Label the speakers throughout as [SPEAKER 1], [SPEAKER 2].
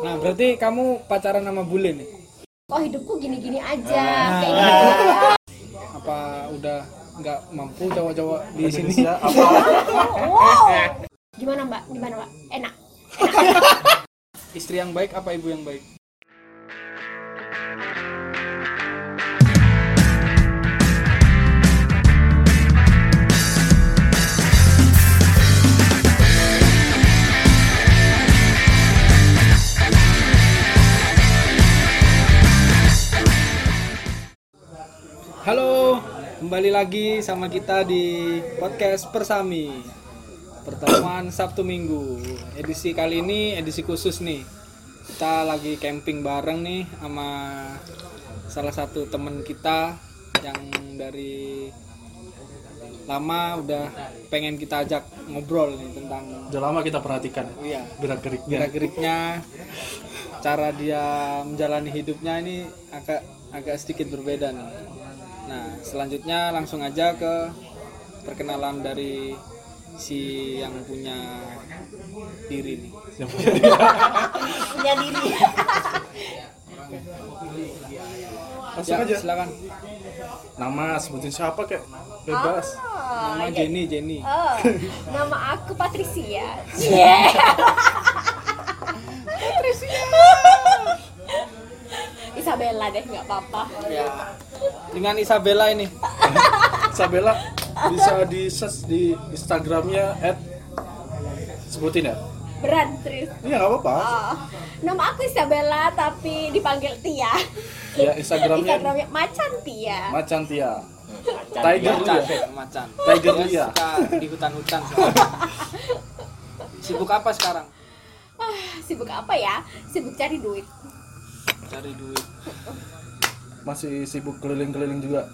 [SPEAKER 1] Nah, berarti kamu pacaran sama bule nih?
[SPEAKER 2] Oh hidupku gini-gini aja
[SPEAKER 1] Nah.
[SPEAKER 2] kayak gitu.
[SPEAKER 1] Apa udah nggak mampu cowok-cowok di sini?
[SPEAKER 3] Apa
[SPEAKER 2] Wow. Gimana mbak? Gimana mbak? Enak.
[SPEAKER 1] Istri yang baik apa ibu yang baik? Halo, kembali lagi sama kita di podcast Persami. Pertemuan Sabtu Minggu. Edisi kali ini edisi khusus nih. Kita lagi camping bareng nih sama salah satu temen kita Yang dari lama udah pengen kita ajak ngobrol nih tentang
[SPEAKER 3] udah lama kita perhatikan
[SPEAKER 1] iya,
[SPEAKER 3] gerak geriknya
[SPEAKER 1] gerak-geriknya cara dia menjalani hidupnya ini agak agak sedikit berbeda nih. Nah, selanjutnya langsung aja ke perkenalan dari si yang punya diri nih.
[SPEAKER 2] Punya diri.
[SPEAKER 3] langsung
[SPEAKER 1] Ya,
[SPEAKER 3] aja
[SPEAKER 1] silakan.
[SPEAKER 3] nama sebutin siapa kek bebas
[SPEAKER 2] Oh,
[SPEAKER 1] Nama
[SPEAKER 2] ya-
[SPEAKER 1] Jenny, Jenny.
[SPEAKER 2] Oh, nama aku Patricia. Yeah. Patricia. Isabella deh, nggak apa-apa.
[SPEAKER 1] Ya. Dengan Isabella ini.
[SPEAKER 3] Isabella bisa di search di Instagramnya at sebutin ya
[SPEAKER 2] Berat, serius.
[SPEAKER 3] iya nggak apa-apa
[SPEAKER 2] Oh, nama aku Isabella tapi dipanggil Tia.
[SPEAKER 3] ya Instagramnya
[SPEAKER 2] Instagramnya Macan Tia.
[SPEAKER 3] Macan Tia
[SPEAKER 1] Macan,
[SPEAKER 3] Tiger
[SPEAKER 1] macan,
[SPEAKER 3] Lia.
[SPEAKER 1] macan.
[SPEAKER 3] Tiger Lia.
[SPEAKER 1] suka di hutan-hutan. Sibuk apa sekarang?
[SPEAKER 2] Ah, sibuk apa ya? Sibuk cari duit.
[SPEAKER 1] Cari duit.
[SPEAKER 3] masih sibuk keliling-keliling juga.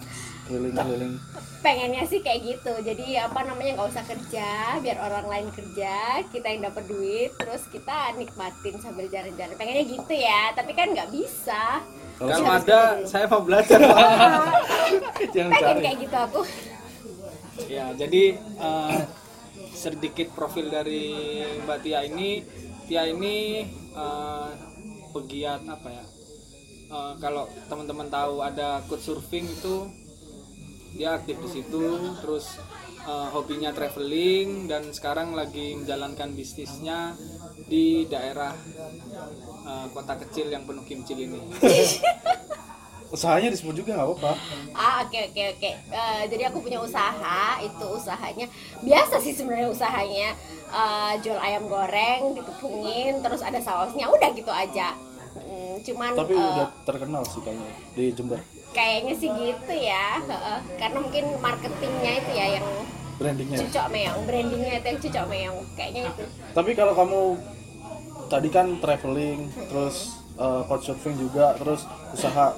[SPEAKER 3] Keliling-keliling.
[SPEAKER 2] Pengennya sih kayak gitu. Jadi apa namanya nggak usah kerja biar orang lain kerja kita yang dapat duit terus kita nikmatin sambil jalan-jalan. Pengennya gitu ya tapi kan nggak bisa.
[SPEAKER 3] Kalau
[SPEAKER 1] ada,
[SPEAKER 2] kerja
[SPEAKER 1] saya mau belajar.
[SPEAKER 2] Pengen
[SPEAKER 3] cari.
[SPEAKER 2] kayak gitu aku.
[SPEAKER 1] Ya, jadi eh, sedikit profil dari Mbak Tia ini, Tia ini eh, pegiat apa ya? Eh, kalau teman-teman tahu ada coach surfing itu dia aktif di situ, terus eh, hobinya traveling dan sekarang lagi menjalankan bisnisnya di daerah eh, kota kecil yang penuh kimcil ini.
[SPEAKER 3] usahanya disebut juga nggak apa-apa.
[SPEAKER 2] Ah oke oke oke. Eh, jadi aku punya usaha itu usahanya. Biasa sih sebenarnya usahanya Eh, jual ayam goreng ditepungin terus ada sausnya udah gitu aja Hmm, cuman
[SPEAKER 3] tapi
[SPEAKER 2] eh,
[SPEAKER 3] udah terkenal sih kayaknya di Jember.
[SPEAKER 2] kayaknya sih gitu ya Heeh. karena mungkin marketingnya itu ya yang
[SPEAKER 3] brandingnya.
[SPEAKER 2] cucok meong brandingnya itu yang cucok meong kayaknya itu.
[SPEAKER 3] Tapi kalau kamu tadi kan traveling terus uh, couchsurfing juga terus usaha.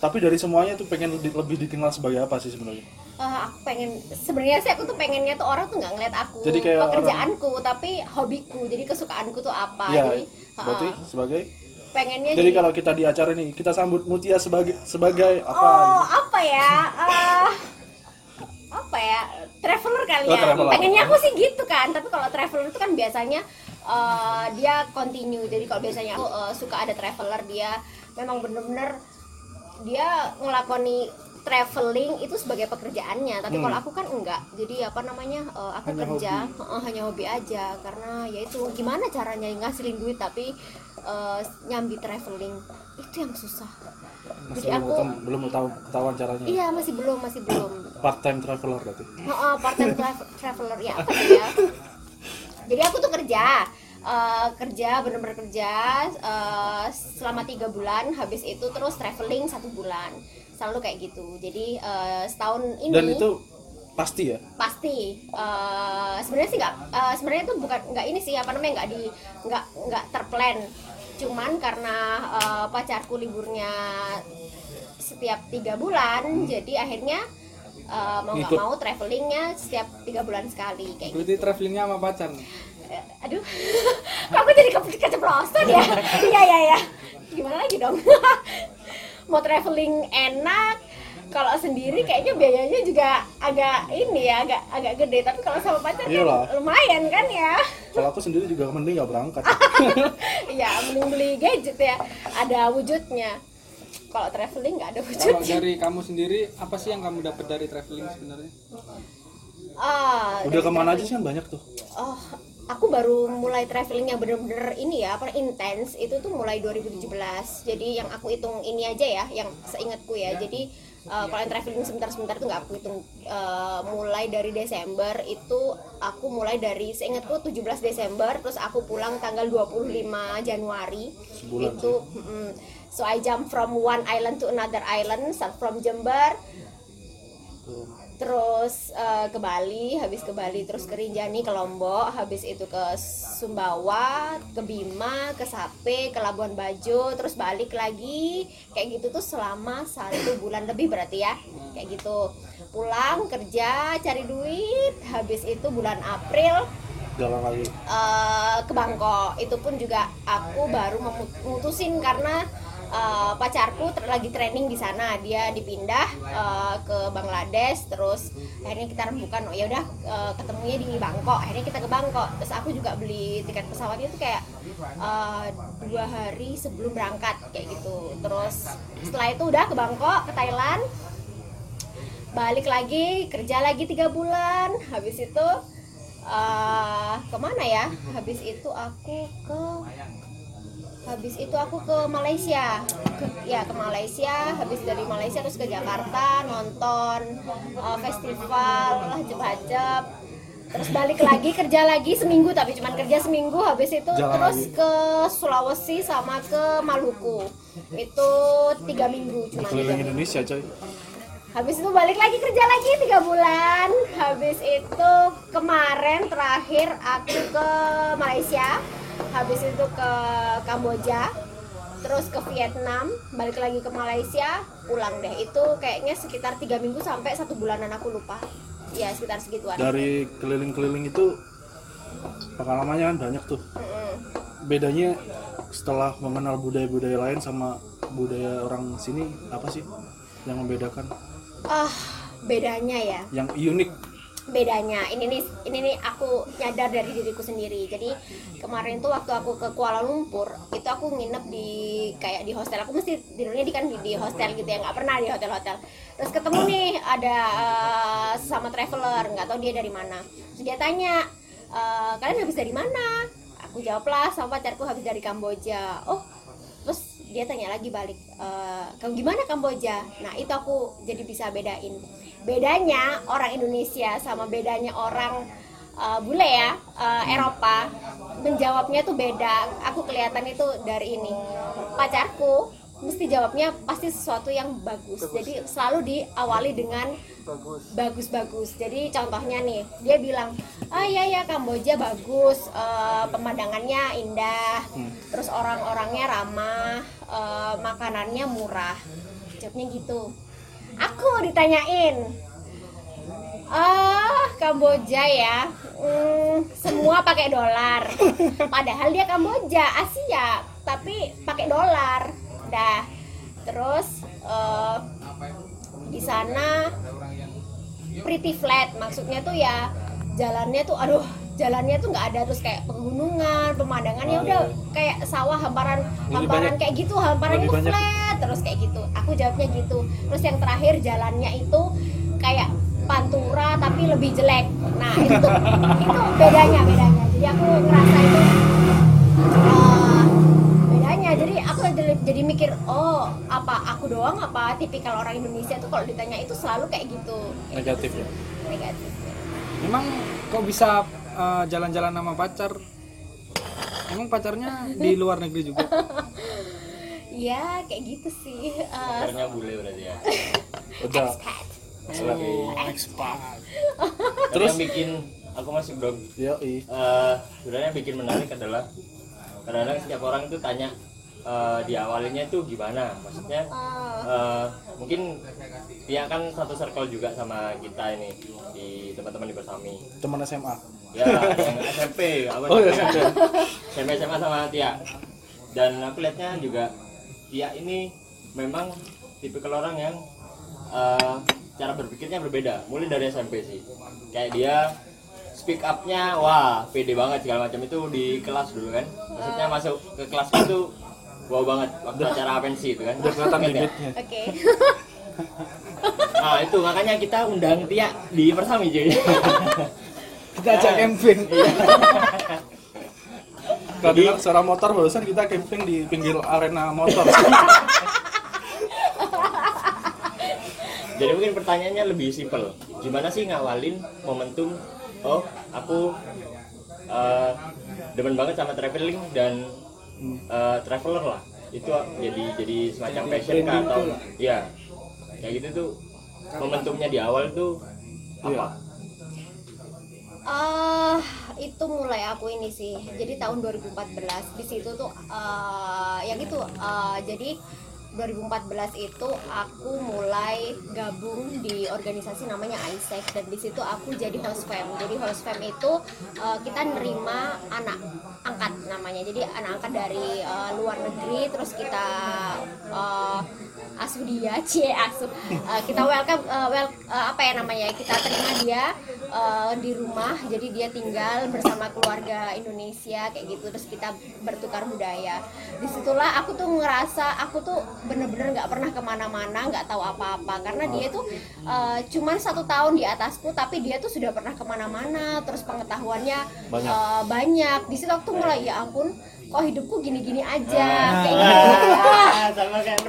[SPEAKER 3] Tapi dari semuanya tuh pengen lebih, lebih dikenal sebagai apa sih sebenarnya?
[SPEAKER 2] Eh, aku pengen sebenarnya sih aku tuh pengennya tuh orang tuh nggak ngeliat aku
[SPEAKER 3] Jadi kayak
[SPEAKER 2] pekerjaanku tapi hobiku. Jadi kesukaanku tuh apa.
[SPEAKER 3] Iya,
[SPEAKER 2] jadi
[SPEAKER 3] berarti
[SPEAKER 2] heeh.
[SPEAKER 3] sebagai
[SPEAKER 2] pengennya
[SPEAKER 3] jadi kalau kita di acara ini kita sambut Mutia sebagai sebagai apa?
[SPEAKER 2] Oh apa ya? Eh, apa ya? Traveler kali
[SPEAKER 3] Oh,
[SPEAKER 2] ya.
[SPEAKER 3] traveler.
[SPEAKER 2] pengennya aku sih gitu kan tapi kalau traveler itu kan biasanya eh, dia continue. Jadi kalau biasanya aku eh, suka ada traveler dia memang bener-bener dia ngelakoni traveling itu sebagai pekerjaannya tapi
[SPEAKER 3] Hmm.
[SPEAKER 2] kalau aku kan enggak. Jadi apa namanya eh, aku
[SPEAKER 3] Hanya
[SPEAKER 2] kerja eh, hanya hobi aja. Karena ya itu gimana caranya ngasilin duit tapi eh, nyambi traveling? Itu yang susah.
[SPEAKER 3] Masih
[SPEAKER 2] jadi
[SPEAKER 3] belum
[SPEAKER 2] aku
[SPEAKER 3] belum tahu ketahuan caranya.
[SPEAKER 2] Iya masih belum masih belum.
[SPEAKER 3] Part time traveler berarti?
[SPEAKER 2] Oh, part time traveler. Ya apa ya? Jadi aku tuh kerja, eh, kerja bener-bener kerja eh, selama tiga bulan. Habis itu terus traveling satu bulan. Selalu kayak gitu. Jadi eh, setahun ini
[SPEAKER 3] dan itu pasti ya?
[SPEAKER 2] Pasti. Eh, sebenarnya sih nggak eh, sebenarnya itu bukan nggak ini sih apa namanya nggak di nggak nggak terplan. Cuman karena eh, pacarku liburnya setiap tiga bulan jadi akhirnya eh, mau nggak mau travelingnya setiap tiga bulan sekali kayak gitu.
[SPEAKER 1] Berarti travelingnya sama pacar? Nih.
[SPEAKER 2] Eh, aduh. Aku jadi ke keceplosan ya? Iya iya ya gimana lagi dong mau traveling enak kalau sendiri kayaknya biayanya juga agak ini ya agak agak gede. Tapi kalau sama pacar kan lumayan kan ya?
[SPEAKER 3] Kalau aku sendiri juga mending nggak berangkat.
[SPEAKER 2] Iya mending beli gadget ya ada wujudnya. Kalau traveling nggak ada
[SPEAKER 1] Kalau
[SPEAKER 2] wujudnya.
[SPEAKER 1] dari kamu sendiri, apa sih yang kamu dapat dari traveling sebenarnya?
[SPEAKER 2] ah
[SPEAKER 3] udah
[SPEAKER 2] ke
[SPEAKER 3] mana aja sih yang banyak tuh?
[SPEAKER 2] Oh, aku baru mulai traveling yang bener-bener ini ya, apa intens itu tuh mulai 2017. Jadi yang aku hitung ini aja ya, yang seingatku ya. Jadi eh, kalau yang traveling sebentar-sebentar tuh nggak aku hitung eh, mulai dari Desember itu aku mulai dari seingatku 17 Desember terus aku pulang tanggal 25 Januari
[SPEAKER 3] Sebulan
[SPEAKER 2] itu mm, so I jump from one island to another island start from Jember. Terus eh, ke Bali, habis ke Bali terus ke Rinjani, ke Lombok, habis itu ke Sumbawa, ke Bima, ke Sape, ke Labuan Bajo, terus balik lagi. Kayak gitu tuh selama satu bulan lebih berarti ya. Kayak gitu. Pulang kerja cari duit, habis itu bulan April
[SPEAKER 3] jalan lagi.
[SPEAKER 2] eh, ke Bangkok. Itu pun juga aku baru memu- memutusin karena eh, pacarku ter- lagi training di sana. Dia dipindah eh, ke Bangladesh terus akhirnya kita rembukan. Oh ya udah eh, ketemunya di Bangkok. Akhirnya kita ke Bangkok. Terus aku juga beli tiket pesawatnya itu kayak eh, dua hari sebelum berangkat kayak gitu. Terus setelah itu udah ke Bangkok ke Thailand. Balik lagi kerja lagi tiga bulan. Habis itu eh ke mana ya? Habis itu aku ke habis itu aku ke Malaysia Ke- ya ke Malaysia habis dari Malaysia terus ke Jakarta nonton eh, festival hajab-hajab terus balik lagi kerja lagi seminggu tapi cuman kerja seminggu habis itu
[SPEAKER 3] Jalan
[SPEAKER 2] terus
[SPEAKER 3] lagi.
[SPEAKER 2] ke Sulawesi sama ke Maluku itu tiga minggu cuman
[SPEAKER 3] keliling Indonesia coy
[SPEAKER 2] Habis itu balik lagi kerja lagi tiga bulan. Habis itu kemarin terakhir aku ke Malaysia. Habis itu ke Kamboja. Terus ke Vietnam, balik lagi ke Malaysia, pulang deh. Itu kayaknya sekitar tiga minggu sampai satu bulanan aku lupa. Ya sekitar segituan.
[SPEAKER 3] dari keliling-keliling itu pengalamannya kan banyak tuh
[SPEAKER 2] Mm-mm.
[SPEAKER 3] bedanya setelah mengenal budaya-budaya lain sama budaya orang sini apa sih yang membedakan
[SPEAKER 2] Ah, bedanya ya.
[SPEAKER 3] yang unik
[SPEAKER 2] bedanya. Ini nih ini nih aku nyadar dari diriku sendiri. Jadi kemarin tuh waktu aku ke Kuala Lumpur itu aku nginep di kayak di hostel. Aku mesti tidurnya di kan di, di hostel gitu ya. Nggak pernah di hotel-hotel. Terus ketemu nih ada eh, sama traveler. Nggak tahu dia dari mana. Terus dia tanya "Eh, kalian habis dari mana? Aku jawab lah sama pacarku habis dari Kamboja. Oh dia tanya lagi balik "Eh, kamu gimana Kamboja? Nah itu aku jadi bisa bedain. Bedanya orang Indonesia sama bedanya orang eh, bule ya eh, Eropa menjawabnya tuh beda. Aku kelihatan itu dari ini. Pacarku mesti jawabnya pasti sesuatu yang bagus, jadi selalu diawali dengan
[SPEAKER 1] Bagus.
[SPEAKER 2] bagus-bagus. Jadi contohnya nih, dia bilang, ah iya ya Kamboja bagus, eh, pemandangannya indah, terus orang-orangnya ramah, eh, makanannya murah. Jawabnya gitu. Aku ditanyain, ah Kamboja ya, Hmm, semua pakai dolar. Padahal dia Kamboja, Asia, tapi pakai dolar. Dah, terus eh, di sana pretty flat. Maksudnya tuh ya jalannya tuh aduh jalannya tuh nggak ada. Terus kayak pegunungan pemandangannya
[SPEAKER 3] Oh,
[SPEAKER 2] udah
[SPEAKER 3] iya.
[SPEAKER 2] kayak sawah hamparan
[SPEAKER 3] Lebih
[SPEAKER 2] hamparan
[SPEAKER 3] banyak-
[SPEAKER 2] kayak gitu hamparan itu
[SPEAKER 3] banyak-
[SPEAKER 2] flat terus kayak gitu. Aku jawabnya gitu. Terus yang terakhir jalannya itu kayak pantura tapi lebih jelek. Nah itu itu bedanya bedanya. Jadi aku ngerasa itu jadi aku jadi, jadi mikir oh apa aku doang? Apa tipikal orang Indonesia tuh kalau ditanya itu selalu kayak gitu?
[SPEAKER 3] Negatif ya?
[SPEAKER 2] Negatif.
[SPEAKER 1] Emang kok bisa eh, jalan-jalan sama pacar? Emang pacarnya di luar negeri juga?
[SPEAKER 2] ya kayak gitu sih eh,
[SPEAKER 4] Pacarnya bule berarti ya.
[SPEAKER 3] udah.
[SPEAKER 2] Expat.
[SPEAKER 1] Oh, expat.
[SPEAKER 4] Terus? Yang bikin aku masih belum
[SPEAKER 3] ya
[SPEAKER 4] eh sebenarnya bikin menarik adalah kadang-kadang setiap orang itu tanya eh, di awalnya itu gimana? Maksudnya eh, mungkin dia kan satu circle juga sama kita ini di teman-teman di Bersami.
[SPEAKER 3] Teman SMA
[SPEAKER 4] ya SMP apa
[SPEAKER 3] Oh, iya,
[SPEAKER 4] SMP
[SPEAKER 3] SMP.
[SPEAKER 4] SMP SMA sama Tia. Dan aku lihatnya juga Tia ini memang tipikal orang yang eh, cara berpikirnya berbeda. Mulai dari SMP sih. Kayak dia speak up-nya wah pede banget segala macam. Itu di kelas dulu kan. Maksudnya masuk ke kelas itu wow banget waktu acara pensi itu kan
[SPEAKER 3] udah kelihatan
[SPEAKER 4] ya?
[SPEAKER 3] bibitnya
[SPEAKER 2] oke
[SPEAKER 4] nah itu makanya kita undang Tia di Persami cuy
[SPEAKER 1] kita ajak camping
[SPEAKER 3] Kalau dengar suara motor barusan kita camping di pinggir arena motor.
[SPEAKER 4] Jadi mungkin pertanyaannya lebih simpel. Gimana sih ngawalin momentum? Oh, aku eh, demen banget sama traveling dan eh, traveler lah. Itu jadi jadi semacam
[SPEAKER 1] Jadi
[SPEAKER 4] passion kah atau
[SPEAKER 1] lah.
[SPEAKER 4] ya kayak gitu tuh momentumnya di awal tuh
[SPEAKER 3] Iya.
[SPEAKER 4] apa?
[SPEAKER 2] Eh, itu mulai aku ini sih. Jadi tahun 2014 di situ tuh eh yang itu eh, jadi 2014 itu aku mulai gabung di organisasi namanya ISEC dan di situ aku jadi host fam. Jadi host fam itu eh, kita nerima anak angkat namanya. Jadi anak angkat dari eh, luar negeri terus kita eh, asuh dia, cie asuh. Eh, kita welcome eh, wel- eh, apa ya namanya? Kita terima dia eh, di rumah. Jadi dia tinggal bersama keluarga Indonesia kayak gitu. Terus kita bertukar budaya. Di situlah aku tuh ngerasa aku tuh bener-bener nggak pernah ke mana-mana, nggak tahu apa-apa karena dia tuh eh, cuman satu tahun di atasku, tapi dia tuh sudah pernah ke mana-mana. Terus pengetahuannya
[SPEAKER 3] Banyak.
[SPEAKER 2] eh, banyak. Di situ aku mulai ya ampun, kok hidupku gini-gini aja
[SPEAKER 4] Ah.
[SPEAKER 2] kayak gitu.
[SPEAKER 4] Ah, sama kayak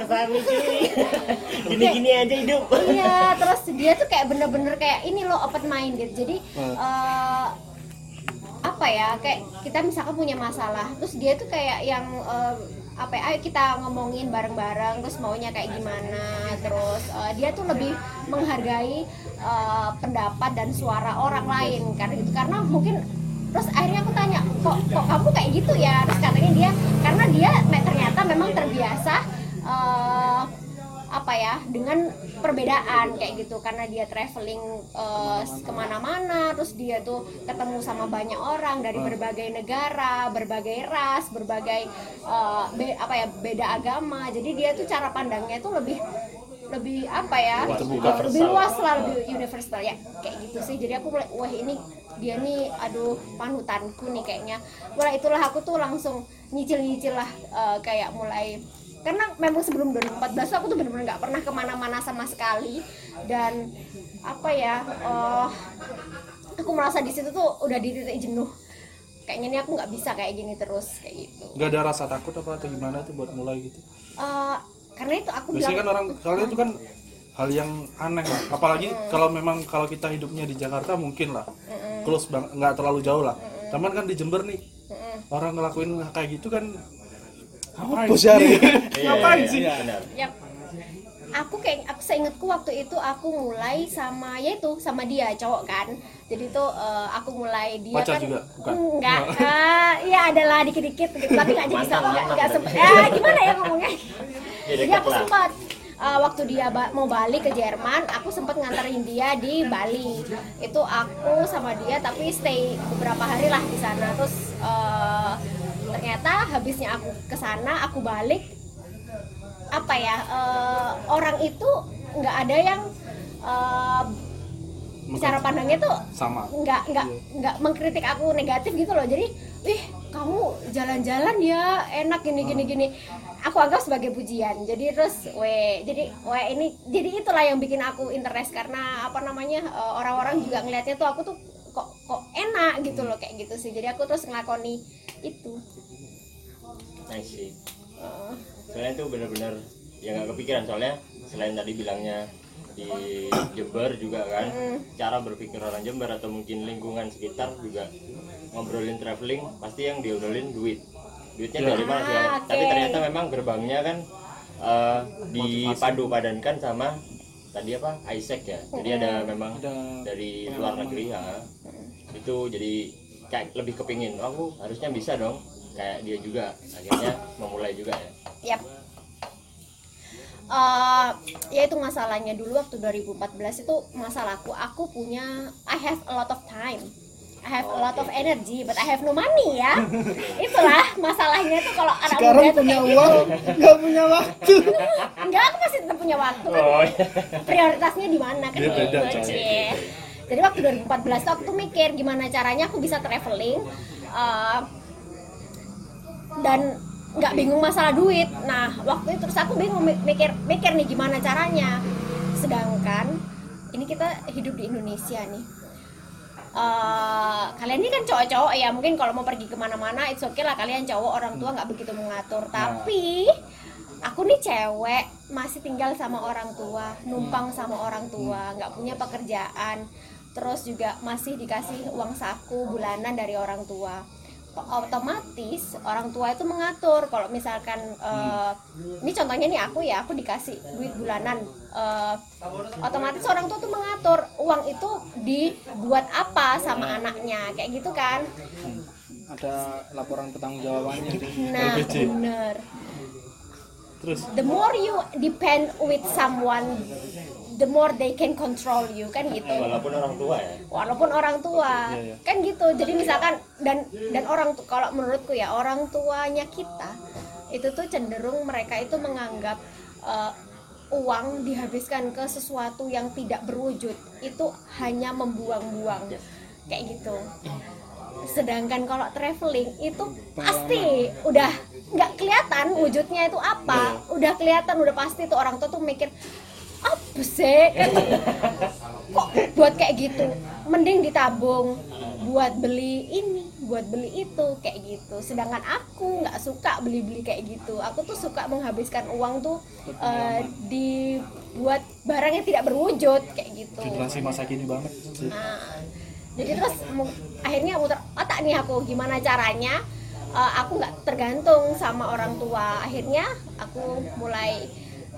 [SPEAKER 4] cuy. Gini-gini aja hidup.
[SPEAKER 2] iya terus dia tuh kayak bener-bener kayak ini loh open mind gitu jadi eh, apa ya kayak kita misalkan punya masalah terus dia tuh kayak yang eh, apa ya, ayo kita ngomongin bareng-bareng terus maunya kayak gimana terus eh, dia tuh lebih menghargai eh, pendapat dan suara orang lain karena gitu karena mungkin terus akhirnya aku tanya kok kok kamu kayak gitu ya? Terus katanya dia karena dia ternyata memang terbiasa eh, apa ya dengan perbedaan kayak gitu. Karena dia traveling eh, ke mana-mana terus dia tuh ketemu sama banyak orang dari berbagai negara berbagai ras berbagai eh, be- apa ya beda agama. Jadi dia tuh cara pandangnya tuh lebih lebih apa ya lebih luas lah lebih universal ya kayak gitu sih. Jadi aku mulai wah ini dia nih aduh panutanku nih kayaknya. Mulai itulah aku tuh langsung nyicil-nyicil lah eh, kayak mulai. Karena memang sebelum 2014 tuh aku tuh bener-bener nggak pernah ke mana-mana sama sekali. Dan apa ya eh, aku merasa di situ tuh udah di titik jenuh. Kayaknya nih aku nggak bisa kayak gini terus kayak gitu.
[SPEAKER 3] Gak ada rasa takut apa atau gimana tuh buat mulai gitu.
[SPEAKER 2] Eh, karena itu aku
[SPEAKER 3] Biasanya kan
[SPEAKER 2] bilang
[SPEAKER 3] orang soalnya itu kan hal yang aneh lah. Apalagi kalau memang kalau kita hidupnya di Jakarta mungkin lah. Close bang, nggak terlalu jauh lah. Teman kan di Jember nih. Orang ngelakuin kayak gitu kan ngapain?
[SPEAKER 1] Bos Yari.
[SPEAKER 3] Ngapain sih?
[SPEAKER 1] Iya.
[SPEAKER 4] Benar.
[SPEAKER 2] Yap. Aku kayak aku seingatku waktu itu aku mulai sama yaitu sama dia cowok kan. Jadi tuh eh, aku mulai dia
[SPEAKER 3] Pacar
[SPEAKER 2] kan
[SPEAKER 3] juga? Bukan?
[SPEAKER 2] enggak. eh, ya adalah dikit-dikit gitu, tapi nggak jadi sama nggak sempat. Eh, gimana ya ngomongnya?
[SPEAKER 4] Ya,
[SPEAKER 2] Jadi aku sempat eh, waktu dia ba- mau balik ke Jerman, aku sempat nganterin dia di Bali. Itu aku sama dia tapi stay beberapa hari lah di sana. Terus eh, ternyata habisnya aku ke sana, aku balik apa ya eh, orang itu nggak ada yang eh, cara pandangnya tuh
[SPEAKER 3] Sama.
[SPEAKER 2] nggak nggak nggak mengkritik aku negatif gitu loh jadi ih kamu jalan-jalan ya enak gini gini gini aku anggap sebagai pujian. Jadi terus we jadi we ini jadi itulah yang bikin aku interest. Karena apa namanya eh, orang-orang juga ngelihatnya tuh aku tuh kok kok enak gitu loh kayak gitu sih. Jadi aku terus ngelakoni itu.
[SPEAKER 4] Nice sih.
[SPEAKER 2] Eh,
[SPEAKER 4] soalnya itu benar-benar ya nggak kepikiran. Soalnya selain tadi bilangnya di Jember juga kan cara berpikir orang Jember atau mungkin lingkungan sekitar juga ngobrolin traveling pasti yang diobrolin duit duitnya dari mana? sih
[SPEAKER 2] Ah,
[SPEAKER 4] tapi ternyata memang gerbangnya kan eh, dipadu padankan sama tadi apa? Isaac ya. Jadi ada memang
[SPEAKER 1] Ada
[SPEAKER 4] dari luar negeri ya itu jadi kayak lebih kepingin oh, aku harusnya bisa dong. Kayak dia juga akhirnya memulai juga ya.
[SPEAKER 2] Yap. Eh, ya itu masalahnya. Dulu waktu 2014 itu masalahku aku punya I have a lot of time I have a lot of energy but I have no money ya itulah masalahnya tuh kalau anak
[SPEAKER 1] sekarang
[SPEAKER 2] muda tuh
[SPEAKER 1] punya
[SPEAKER 2] kayak
[SPEAKER 1] uang
[SPEAKER 2] gitu.
[SPEAKER 1] nggak punya waktu
[SPEAKER 2] enggak aku masih tetap punya waktu kan
[SPEAKER 4] oh iya.
[SPEAKER 2] prioritasnya di mana kan
[SPEAKER 3] Dia
[SPEAKER 2] gitu
[SPEAKER 3] beda, coy.
[SPEAKER 2] Cie. jadi waktu 2014 tuh aku tuh mikir gimana caranya aku bisa traveling eh, dan nggak bingung masalah duit nah waktu itu terus aku bingung mi- mikir mikir nih gimana caranya sedangkan ini kita hidup di Indonesia nih Eh, kalian ini kan cowok-cowok ya mungkin kalau mau pergi ke mana-mana it's okay lah kalian cowok orang tua nggak begitu mengatur. Tapi aku nih cewek masih tinggal sama orang tua numpang sama orang tua nggak punya pekerjaan. Terus juga masih dikasih uang saku bulanan dari orang tua otomatis orang tua itu mengatur. Kalau misalkan eh, ini contohnya nih aku ya aku dikasih duit bulanan. Eh, otomatis orang tua tuh mengatur uang itu dibuat apa sama anaknya kayak gitu kan.
[SPEAKER 1] Ada laporan pertanggungjawabannya
[SPEAKER 2] nah bener.
[SPEAKER 3] Terus?
[SPEAKER 2] The more you depend with someone the more they can control you kan gitu.
[SPEAKER 4] Walaupun orang tua ya.
[SPEAKER 2] Walaupun orang tua.
[SPEAKER 3] Iya, iya.
[SPEAKER 2] kan gitu. Jadi misalkan dan dan orang tu- kalau menurutku ya orang tuanya kita itu tuh cenderung mereka itu menganggap eh, uang dihabiskan ke sesuatu yang tidak berwujud itu hanya membuang-buang. Kayak gitu. Sedangkan kalau traveling itu pasti udah nggak kelihatan wujudnya itu apa. Udah kelihatan udah pasti tuh orang tua tuh mikir apa sih? Kan kok buat kayak gitu? Mending ditabung buat beli ini buat beli itu kayak gitu. Sedangkan aku nggak suka beli-beli kayak gitu. Aku tuh suka menghabiskan uang tuh eh, dibuat barang yang tidak berwujud kayak gitu.
[SPEAKER 3] Generasi masa kini banget sih.
[SPEAKER 2] Nah, jadi terus akhirnya muter otak nih aku gimana caranya eh, aku nggak tergantung sama orang tua. Akhirnya aku mulai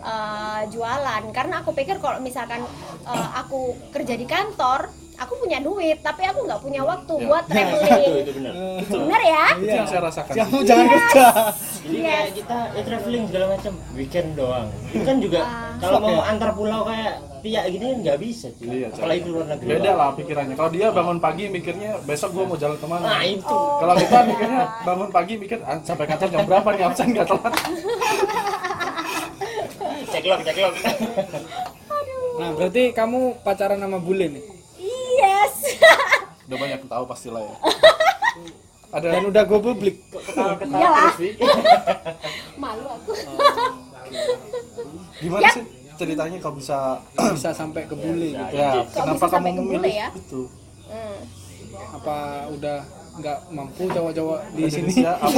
[SPEAKER 2] eh, jualan. Karena aku pikir kalau misalkan eh, aku kerja di kantor aku punya duit tapi aku nggak punya waktu
[SPEAKER 3] Ya.
[SPEAKER 2] buat
[SPEAKER 4] itu
[SPEAKER 2] traveling.
[SPEAKER 4] itu benar.
[SPEAKER 2] Bener ya?
[SPEAKER 3] Itu yang saya rasakan.
[SPEAKER 1] Kamu jangan kerja
[SPEAKER 4] jadi kayak kita ya traveling segala macam. Weekend doang. Itu kan juga
[SPEAKER 2] Ah.
[SPEAKER 4] kalau mau antar pulau kayak tiak gini kan nggak bisa cuy.
[SPEAKER 3] Iya,
[SPEAKER 4] apalagi keluar negeri.
[SPEAKER 3] Beda lah pikirannya. Kalau dia bangun pagi mikirnya besok gua mau jalan ke mana?
[SPEAKER 4] Nah itu.
[SPEAKER 3] Kalau kita mikirnya bangun pagi mikir "Ah, sampai kantor jam berapa nih? Absen nggak telat
[SPEAKER 4] cek log cek log
[SPEAKER 1] nah berarti kamu pacaran sama bule nih?
[SPEAKER 2] Yes.
[SPEAKER 3] Udah banyak yang tahu pastilah ya. Ada
[SPEAKER 1] dan udah go publik.
[SPEAKER 2] Iyalah malu aku.
[SPEAKER 3] Gimana sih ceritanya kalau bisa
[SPEAKER 1] bisa sampai ke bule gitu.
[SPEAKER 3] Ya kenapa kamu memilih
[SPEAKER 2] ya?
[SPEAKER 3] itu?
[SPEAKER 2] Hmm.
[SPEAKER 1] apa udah nggak mampu cowok-cowok di sini.
[SPEAKER 3] apa?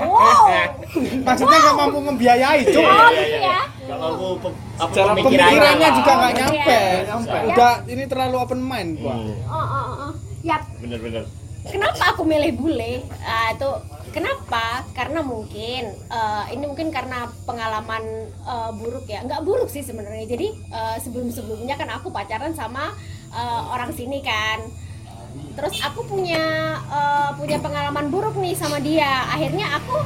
[SPEAKER 2] Wow
[SPEAKER 1] maksudnya nggak mampu membiayai cuk.
[SPEAKER 2] Oh gitu ya
[SPEAKER 4] nggak mampu pe- apa
[SPEAKER 3] Cara
[SPEAKER 1] pemikirannya. juga nggak
[SPEAKER 2] Iya.
[SPEAKER 1] nyampe
[SPEAKER 3] Nyampe.
[SPEAKER 1] udah ini terlalu open mind gua
[SPEAKER 4] Hmm,
[SPEAKER 2] oh oh oh ya.
[SPEAKER 4] Bener-bener
[SPEAKER 2] kenapa aku milih bule? Ah, itu kenapa? Karena mungkin eh, ini mungkin karena pengalaman eh, buruk ya. Nggak buruk sih sebenarnya. Jadi sebelum sebelumnya kan aku pacaran sama eh, orang sini kan terus aku punya eh, punya pengalaman buruk nih sama dia akhirnya aku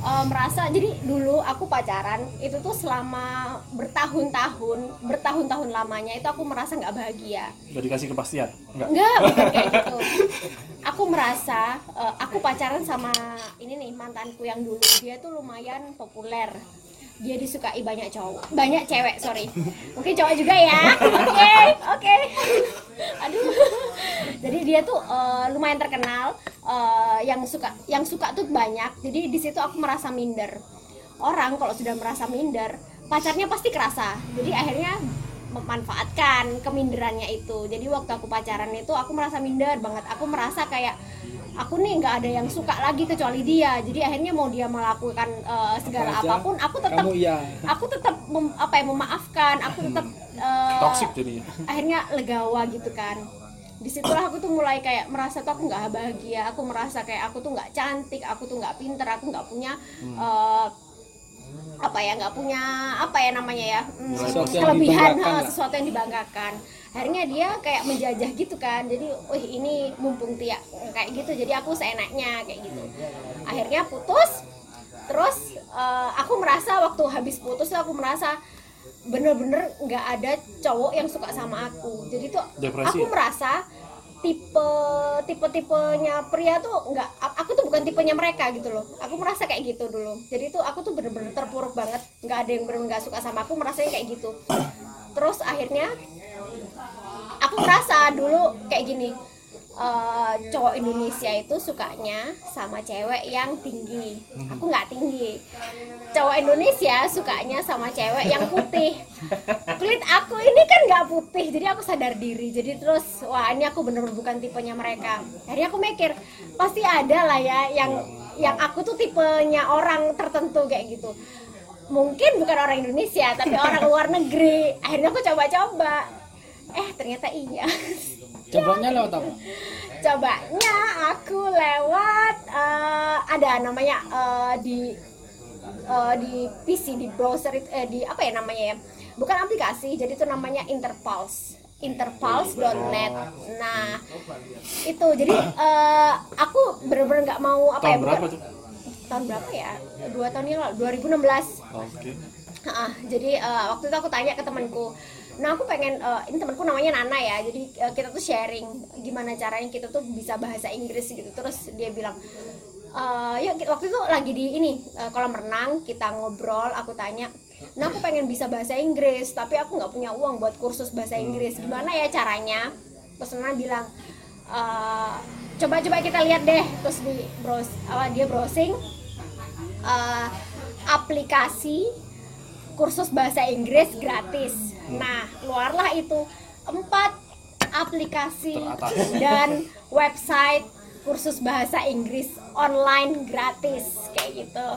[SPEAKER 2] eh, merasa jadi dulu aku pacaran itu tuh selama bertahun-tahun bertahun-tahun lamanya itu aku merasa nggak bahagia
[SPEAKER 3] udah dikasih kepastian enggak
[SPEAKER 2] Enggak, bukan kayak gitu. Aku merasa eh, aku pacaran sama ini nih mantanku yang dulu dia tuh lumayan populer. Dia disukai banyak cowok, banyak cewek, sorry. Mungkin cowok juga ya. Oke, oke. Aduh. Jadi dia tuh eh, lumayan terkenal eh, yang suka yang suka tuh banyak. Jadi di situ aku merasa minder. Orang kalau sudah merasa minder, pacarnya pasti kerasa. Jadi akhirnya memanfaatkan keminderannya itu. Jadi waktu aku pacaran itu aku merasa minder banget. Aku merasa kayak aku nih nggak ada yang suka lagi kecuali dia. Jadi akhirnya mau dia melakukan eh, segala
[SPEAKER 1] Apa aja,
[SPEAKER 2] apa pun aku tetap
[SPEAKER 1] iya.
[SPEAKER 2] aku tetap mem- apa ya memaafkan. Aku tetap eh,
[SPEAKER 3] toxic jadinya.
[SPEAKER 2] akhirnya legawa gitu kan di situlah aku tuh mulai kayak merasa tuh aku nggak bahagia aku merasa kayak aku tuh nggak cantik aku tuh nggak pinter aku nggak punya eh, apa ya nggak punya apa ya namanya ya hmm,
[SPEAKER 1] Sesuatu yang
[SPEAKER 2] kelebihan
[SPEAKER 1] dibanggakan
[SPEAKER 2] eh, sesuatu yang dibanggakan. Akhirnya dia kayak menjajah gitu kan jadi wih ini mumpung tiak kayak gitu jadi aku seenaknya kayak gitu. Akhirnya putus terus eh, aku merasa waktu habis putus aku merasa bener-bener nggak ada cowok yang suka sama aku. Jadi tuh
[SPEAKER 3] Depresi
[SPEAKER 2] aku
[SPEAKER 3] ya?
[SPEAKER 2] merasa tipe tipe tipenya pria tuh nggak aku tuh bukan tipenya mereka gitu loh. Aku merasa kayak gitu dulu. Jadi tuh aku tuh bener-bener terpuruk banget. Nggak ada yang bener nggak suka sama aku merasanya kayak gitu. Terus akhirnya aku merasa dulu kayak gini eh, cowok Indonesia itu sukanya sama cewek yang tinggi. Aku nggak tinggi. Cowok Indonesia sukanya sama cewek yang putih. Kulit aku ini kan nggak putih jadi aku sadar diri. Jadi terus wah ini aku bener-bener bukan tipenya mereka. Jadi aku mikir pasti ada lah ya yang yang aku tuh tipenya orang tertentu kayak gitu. Mungkin bukan orang Indonesia tapi orang luar negeri. Akhirnya aku coba-coba. Eh ternyata iya
[SPEAKER 1] Cobanya lewat apa?
[SPEAKER 2] cobanya aku lewat eh, ada namanya eh, di eh, di PC di browser itu eh, di apa ya namanya ya? Bukan aplikasi jadi itu namanya Interpulse. Interpulse.net nah itu jadi eh, aku bener-bener nggak mau apa ya
[SPEAKER 3] tahun berapa
[SPEAKER 2] bukan-
[SPEAKER 3] tuh?
[SPEAKER 2] Tahun berapa ya? Dua tahun yang lalu 2016
[SPEAKER 3] oke.
[SPEAKER 2] Ah, jadi eh, waktu itu aku tanya ke temanku nah aku pengen eh, ini temanku namanya Nana ya jadi eh, kita tuh sharing gimana caranya kita tuh bisa bahasa Inggris gitu. Terus dia bilang eh yuk waktu itu lagi di ini eh, kolam renang kita ngobrol aku tanya nah aku pengen bisa bahasa Inggris tapi aku nggak punya uang buat kursus bahasa Inggris. Gimana ya caranya? Terus Nana bilang "Eh, coba-coba kita lihat deh. Terus di browse apa dia browsing eh, aplikasi kursus bahasa Inggris gratis. Nah, keluarlah itu empat aplikasi
[SPEAKER 3] Teratas.
[SPEAKER 2] dan website kursus bahasa Inggris online gratis kayak gitu.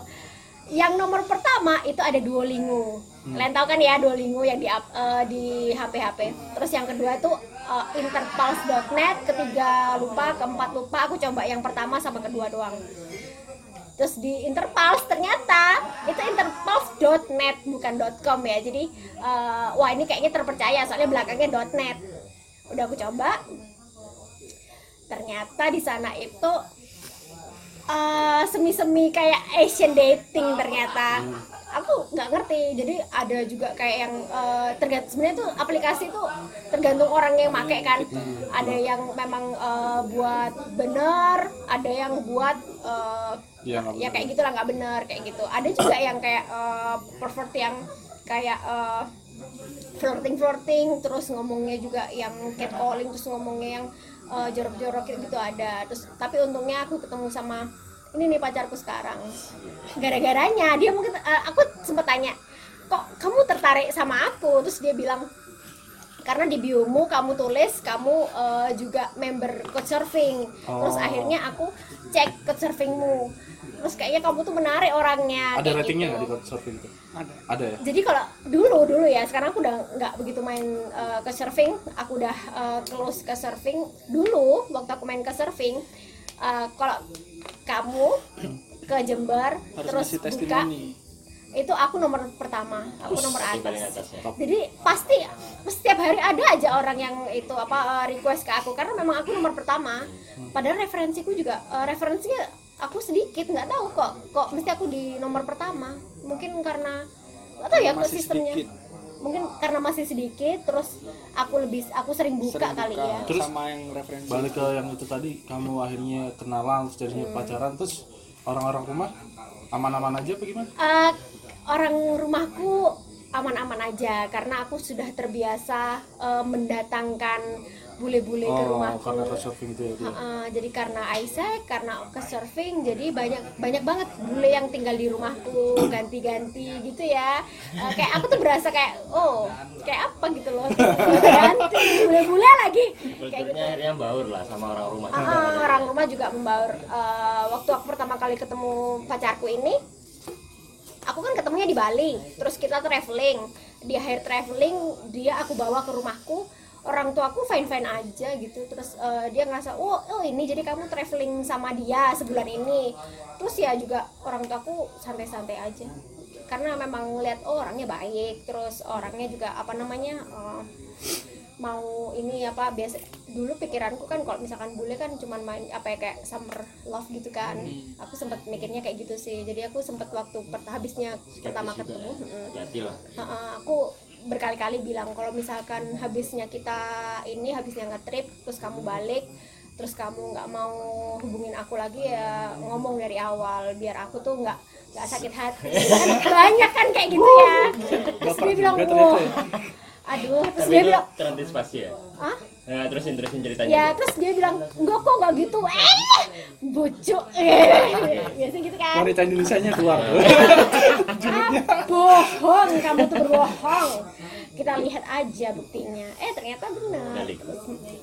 [SPEAKER 2] Yang nomor pertama itu ada Duolingo. Kalian tahu kan ya Duolingo yang di eh, di HP-HP. Terus yang kedua itu eh, interpulse.net, ketiga lupa, keempat lupa. Aku coba yang pertama sama kedua doang terus di Interpulse ternyata itu interpulse.net bukan .com ya. Jadi eh, wah ini kayaknya terpercaya soalnya belakangnya .net. Udah aku coba. Ternyata di sana itu eh, semi-semi kayak Asian dating ternyata. Aku nggak ngerti jadi ada juga kayak yang eh, tergantung sebenarnya tuh aplikasi itu tergantung orang yang make kan. Ada yang memang eh, buat bener ada yang buat eh,
[SPEAKER 3] Iya,
[SPEAKER 2] ya
[SPEAKER 3] bener.
[SPEAKER 2] kayak gitulah nggak bener kayak gitu. Ada juga yang kayak eh, pervert yang kayak eh, flirting flirting terus ngomongnya juga yang catcalling terus ngomongnya yang eh, jorok-jorok gitu ada. Terus tapi untungnya aku ketemu sama ini nih pacarku sekarang. Gara-garanya dia mungkin eh, aku sempat tanya kok kamu tertarik sama aku? Terus dia bilang karena di biomu kamu tulis kamu eh, juga member couchsurfing. Terus
[SPEAKER 3] Oh.
[SPEAKER 2] akhirnya aku cek couchsurfingmu terus kayaknya kamu tuh menarik orangnya
[SPEAKER 3] ada ratingnya
[SPEAKER 2] gitu.
[SPEAKER 3] nggak di Couchsurfing itu
[SPEAKER 1] Ada.
[SPEAKER 3] ada ya
[SPEAKER 2] Jadi kalau dulu dulu ya, sekarang aku udah nggak begitu main eh, ke surfing, aku udah eh, close ke surfing. Dulu waktu aku main ke surfing, eh, kalau kamu ke Jember
[SPEAKER 1] Harus
[SPEAKER 2] terus buka
[SPEAKER 1] testimoni.
[SPEAKER 2] itu aku nomor pertama, aku nomor atas.
[SPEAKER 4] atas ya
[SPEAKER 2] Jadi pasti setiap hari ada aja orang yang itu apa request ke aku karena memang aku nomor pertama. Padahal referensiku juga eh, referensinya aku sedikit nggak tahu kok kok mesti aku di nomor pertama. Mungkin karena nggak tahu ya kok
[SPEAKER 1] Masih
[SPEAKER 2] sistemnya.
[SPEAKER 1] sedikit.
[SPEAKER 2] Mungkin karena masih sedikit terus aku lebih aku sering buka
[SPEAKER 1] Sering
[SPEAKER 2] kali
[SPEAKER 1] buka
[SPEAKER 2] ya.
[SPEAKER 3] Terus
[SPEAKER 1] sama yang referensi.
[SPEAKER 3] balik ke yang itu tadi kamu akhirnya kenalan terus jadinya pacaran terus orang-orang rumah aman-aman aja apa gimana
[SPEAKER 2] Eh, orang rumahku aman-aman aja karena aku sudah terbiasa eh, mendatangkan bule-bule ke
[SPEAKER 3] oh
[SPEAKER 2] rumahku.
[SPEAKER 3] karena Couchsurfing itu ya dia.
[SPEAKER 2] Heeh, jadi karena Isaac, karena ke surfing, jadi banyak banyak banget bule yang tinggal di rumahku ganti-ganti gitu ya. Eh, kayak aku tuh berasa kayak oh kayak apa gitu loh ganti bule-bule lagi kayak gitu.
[SPEAKER 4] akhirnya baur lah sama orang rumah
[SPEAKER 2] Ah, ah, orang rumah juga membaur. Eh, waktu aku pertama kali ketemu pacarku ini, aku kan ketemunya di Bali. Terus kita traveling. Di akhir traveling, dia aku bawa ke rumahku. Orang tua aku fine fine aja gitu. Terus eh, dia ngerasa, oh, oh ini jadi kamu traveling sama dia sebulan ini. Terus ya juga orang tua aku santai-santai aja. Karena memang ngeliat oh orangnya baik. Terus orangnya juga apa namanya eh, mau ini apa biasa dulu pikiranku kan kalau misalkan bule kan cuman main apa ya kayak summer love gitu kan aku sempat mikirnya kayak gitu sih jadi aku sempat waktu per- habisnya pertama
[SPEAKER 4] Skeptis
[SPEAKER 2] ketemu
[SPEAKER 4] ya.
[SPEAKER 2] mm, uh-uh, aku berkali-kali bilang kalau misalkan habisnya kita ini habisnya nge-trip terus kamu balik terus kamu nggak mau hubungin aku lagi ya ngomong dari awal biar aku tuh nggak nggak sakit hati. Kan banyak kan kayak gitu ya. Terus dia bilang
[SPEAKER 3] ya."
[SPEAKER 2] aduh terus
[SPEAKER 4] Tapi
[SPEAKER 2] dia bilang
[SPEAKER 4] terantisipasi ya.
[SPEAKER 2] ah
[SPEAKER 4] Nah, terusin terusin ceritanya.
[SPEAKER 2] ya terus dia bilang enggak kok nggak gitu. Eh bucuk eh biasa gitu kan.
[SPEAKER 3] Wanita Indonesia nya keluar.
[SPEAKER 2] Ah, bohong kamu tuh berbohong. Kita lihat aja buktinya. Eh ternyata benar.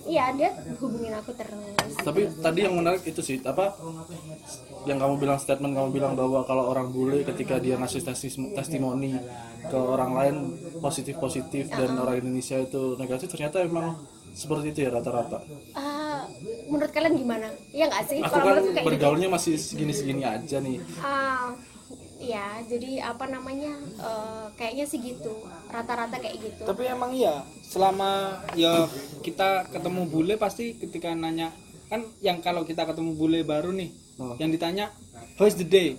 [SPEAKER 2] Iya dia hubungin aku terus.
[SPEAKER 3] Tapi tadi yang menarik itu sih apa yang kamu bilang statement kamu bilang bahwa kalau orang bule ketika dia ngasih testi- testimoni ke orang lain positif positif dan orang Indonesia itu negatif ternyata emang seperti itu ya rata-rata?
[SPEAKER 2] Ah, menurut kalian gimana? Iya nggak sih?
[SPEAKER 3] Aku
[SPEAKER 2] kalau
[SPEAKER 3] kan
[SPEAKER 2] kayak gitu.
[SPEAKER 3] bergaulnya masih segini-segini aja nih.
[SPEAKER 2] Ah, ya jadi apa namanya eh, kayaknya sih gitu. Rata-rata kayak gitu.
[SPEAKER 1] Tapi emang iya selama ya kita ketemu bule pasti ketika nanya kan yang kalau kita ketemu bule baru nih
[SPEAKER 3] Oh.
[SPEAKER 1] yang ditanya how's the day?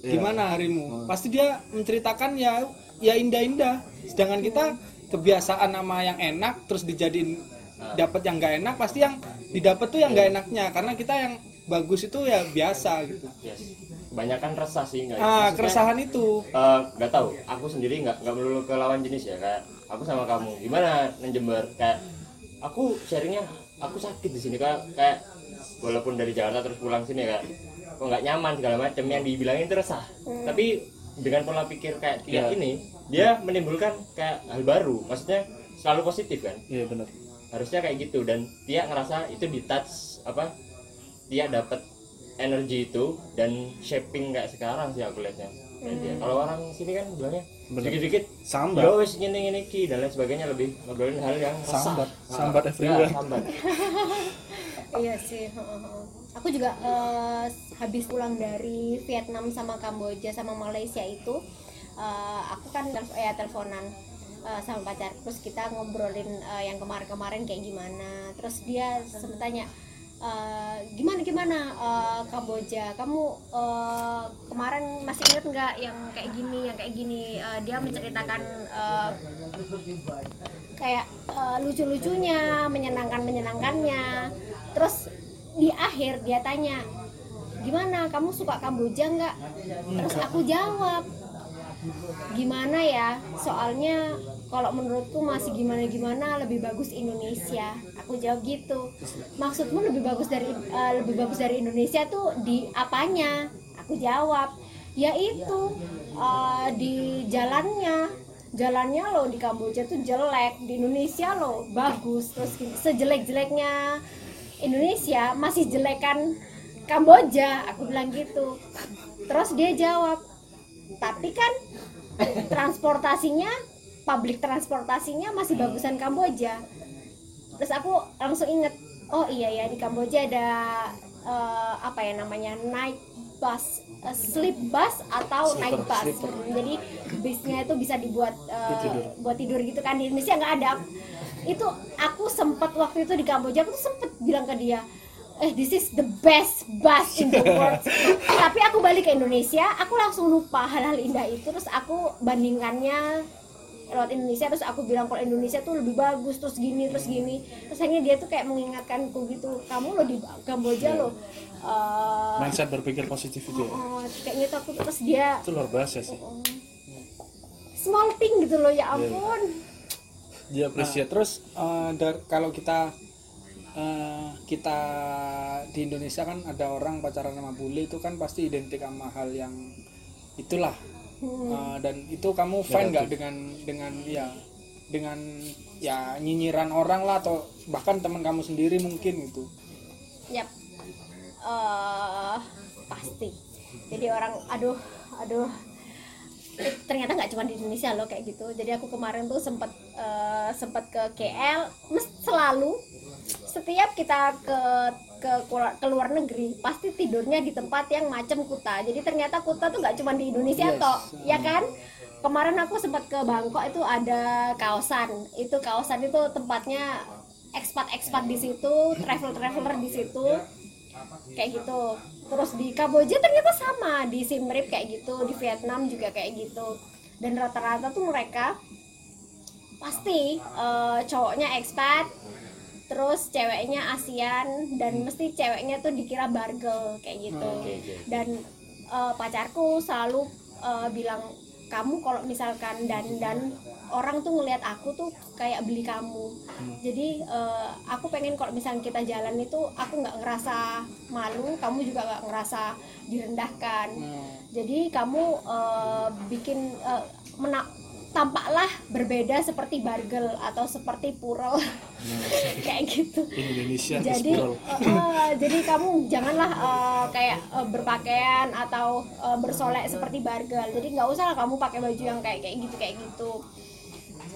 [SPEAKER 3] Iya.
[SPEAKER 1] gimana harimu? Pasti dia menceritakan ya ya indah-indah. Sedangkan kita kebiasaan nama yang enak terus dijadiin dapat yang nggak enak pasti yang didapat tuh yang nggak enaknya karena kita yang bagus itu ya biasa gitu
[SPEAKER 4] Yes. Kebanyakan resah sih nggak.
[SPEAKER 1] ah keresahan itu
[SPEAKER 4] eh, nggak tahu. Aku sendiri nggak nggak melulu ke lawan jenis ya. Kayak aku sama kamu. Gimana Jember? Kayak aku sharingnya aku sakit di sini kayak kayak walaupun dari Jakarta terus pulang sini kayak kok nggak nyaman segala macam yang dibilangin itu resah. Tapi dengan pola pikir kayak dia
[SPEAKER 3] Iya.
[SPEAKER 4] ini dia menimbulkan kayak hal baru. Maksudnya selalu positif kan?
[SPEAKER 3] iya benar
[SPEAKER 4] harusnya kayak gitu dan dia ngerasa itu di touch apa dia dapat energi itu dan shaping kayak sekarang sih aku lihatnya dia. kalau orang sini kan bilangnya
[SPEAKER 3] Bener.
[SPEAKER 4] dikit-dikit
[SPEAKER 3] Sambat.
[SPEAKER 4] yo wes gini gini ki dan lain sebagainya lebih ngobrolin hal yang.
[SPEAKER 3] Sambat.
[SPEAKER 4] Ah,
[SPEAKER 3] Sambat
[SPEAKER 4] ya,
[SPEAKER 3] everywhere.
[SPEAKER 4] sambat
[SPEAKER 2] iya sih. Aku juga eh, habis pulang dari Vietnam sama Kamboja sama Malaysia itu eh, aku kan ya teleponan eh, sama pacar. Terus kita ngobrolin eh, yang kemarin-kemarin kayak gimana. Terus dia sempat tanya "Eh, gimana gimana eh, Kamboja? Kamu eh, kemarin masih inget nggak yang kayak gini yang kayak gini? Eh, dia menceritakan eh, kayak eh, lucu-lucunya, menyenangkan-menyenangkannya. Terus di akhir dia tanya, gimana kamu suka Kamboja nggak? Terus aku jawab, gimana ya? Soalnya kalau menurutku masih gimana-gimana lebih bagus Indonesia. Aku jawab gitu. Maksudmu lebih bagus dari eh, lebih bagus dari Indonesia tuh di apanya? Aku jawab, yaitu eh, di jalannya jalannya loh di Kamboja tuh jelek di Indonesia loh bagus terus sejelek-jeleknya Indonesia masih jelekan Kamboja aku bilang gitu. Terus dia jawab tapi kan transportasinya public transportasinya masih bagusan Kamboja. Terus aku langsung inget oh iya ya di Kamboja ada eh, apa ya namanya night bus eh, sleep bus atau
[SPEAKER 3] Sleeper,
[SPEAKER 2] night bus.
[SPEAKER 3] sleeper.
[SPEAKER 2] Jadi bisnya itu bisa dibuat eh,
[SPEAKER 3] Tidur.
[SPEAKER 2] buat tidur gitu kan. Di Indonesia nggak ada. Itu aku sempet waktu itu di Kamboja aku tuh sempet bilang ke dia eh this is the best bus in the world. Tapi aku balik ke Indonesia aku langsung lupa hal-hal indah itu. Terus aku bandingkannya lewat Indonesia terus aku bilang kalau Indonesia tuh lebih bagus terus gini terus gini. Terus akhirnya dia tuh kayak mengingatkanku gitu kamu lo di Kamboja lo eh,
[SPEAKER 3] mindset berpikir positif itu ya?
[SPEAKER 2] oh, kayak gitu aku terus dia
[SPEAKER 3] itu luar biasa sih.
[SPEAKER 2] Small thing gitu loh ya ampun.
[SPEAKER 3] Dia
[SPEAKER 1] Nah,
[SPEAKER 3] appreciate
[SPEAKER 1] terus eh, dar- kalau kita eh, kita di Indonesia kan ada orang pacaran sama bule itu kan pasti identik sama hal yang itulah. Eh, dan itu kamu fine nggak dengan dengan ya dengan ya nyinyiran orang lah atau bahkan teman kamu sendiri mungkin gitu.
[SPEAKER 2] Yap. Eh pasti. Jadi orang aduh aduh Eh, ternyata nggak cuma di Indonesia loh kayak gitu. Jadi aku kemarin tuh sempat eh, sempat ke KL, selalu setiap kita ke ke keluar, ke luar negeri pasti tidurnya di tempat yang macam kuta. Jadi ternyata kuta tuh nggak cuma di Indonesia
[SPEAKER 1] Yes.
[SPEAKER 2] toh, ya kan? Kemarin aku sempat ke Bangkok itu ada kaosan. Itu kaosan itu tempatnya ekspat-ekspat di situ, travel-traveler di situ kayak gitu. Terus di Kamboja ternyata sama di Siem Reap kayak gitu di Vietnam juga kayak gitu. Dan rata-rata tuh mereka pasti eh, cowoknya expat terus ceweknya ASEAN dan mesti ceweknya tuh dikira bargel kayak gitu.
[SPEAKER 4] Oke, oke.
[SPEAKER 2] dan eh, pacarku selalu eh, bilang kamu kalau misalkan dan dan orang tuh ngelihat aku tuh kayak beli kamu. Jadi eh, aku pengen kalau misalnya kita jalan itu aku nggak ngerasa malu kamu juga nggak ngerasa direndahkan. Jadi kamu eh, bikin eh, mena- tampaklah berbeda seperti bargel atau seperti purel. Kayak gitu.
[SPEAKER 3] Indonesia
[SPEAKER 2] jadi eh, eh, jadi kamu janganlah eh, kayak eh, berpakaian atau eh, bersolek seperti bargel. Jadi nggak usah lah kamu pakai baju yang kayak kayak gitu kayak gitu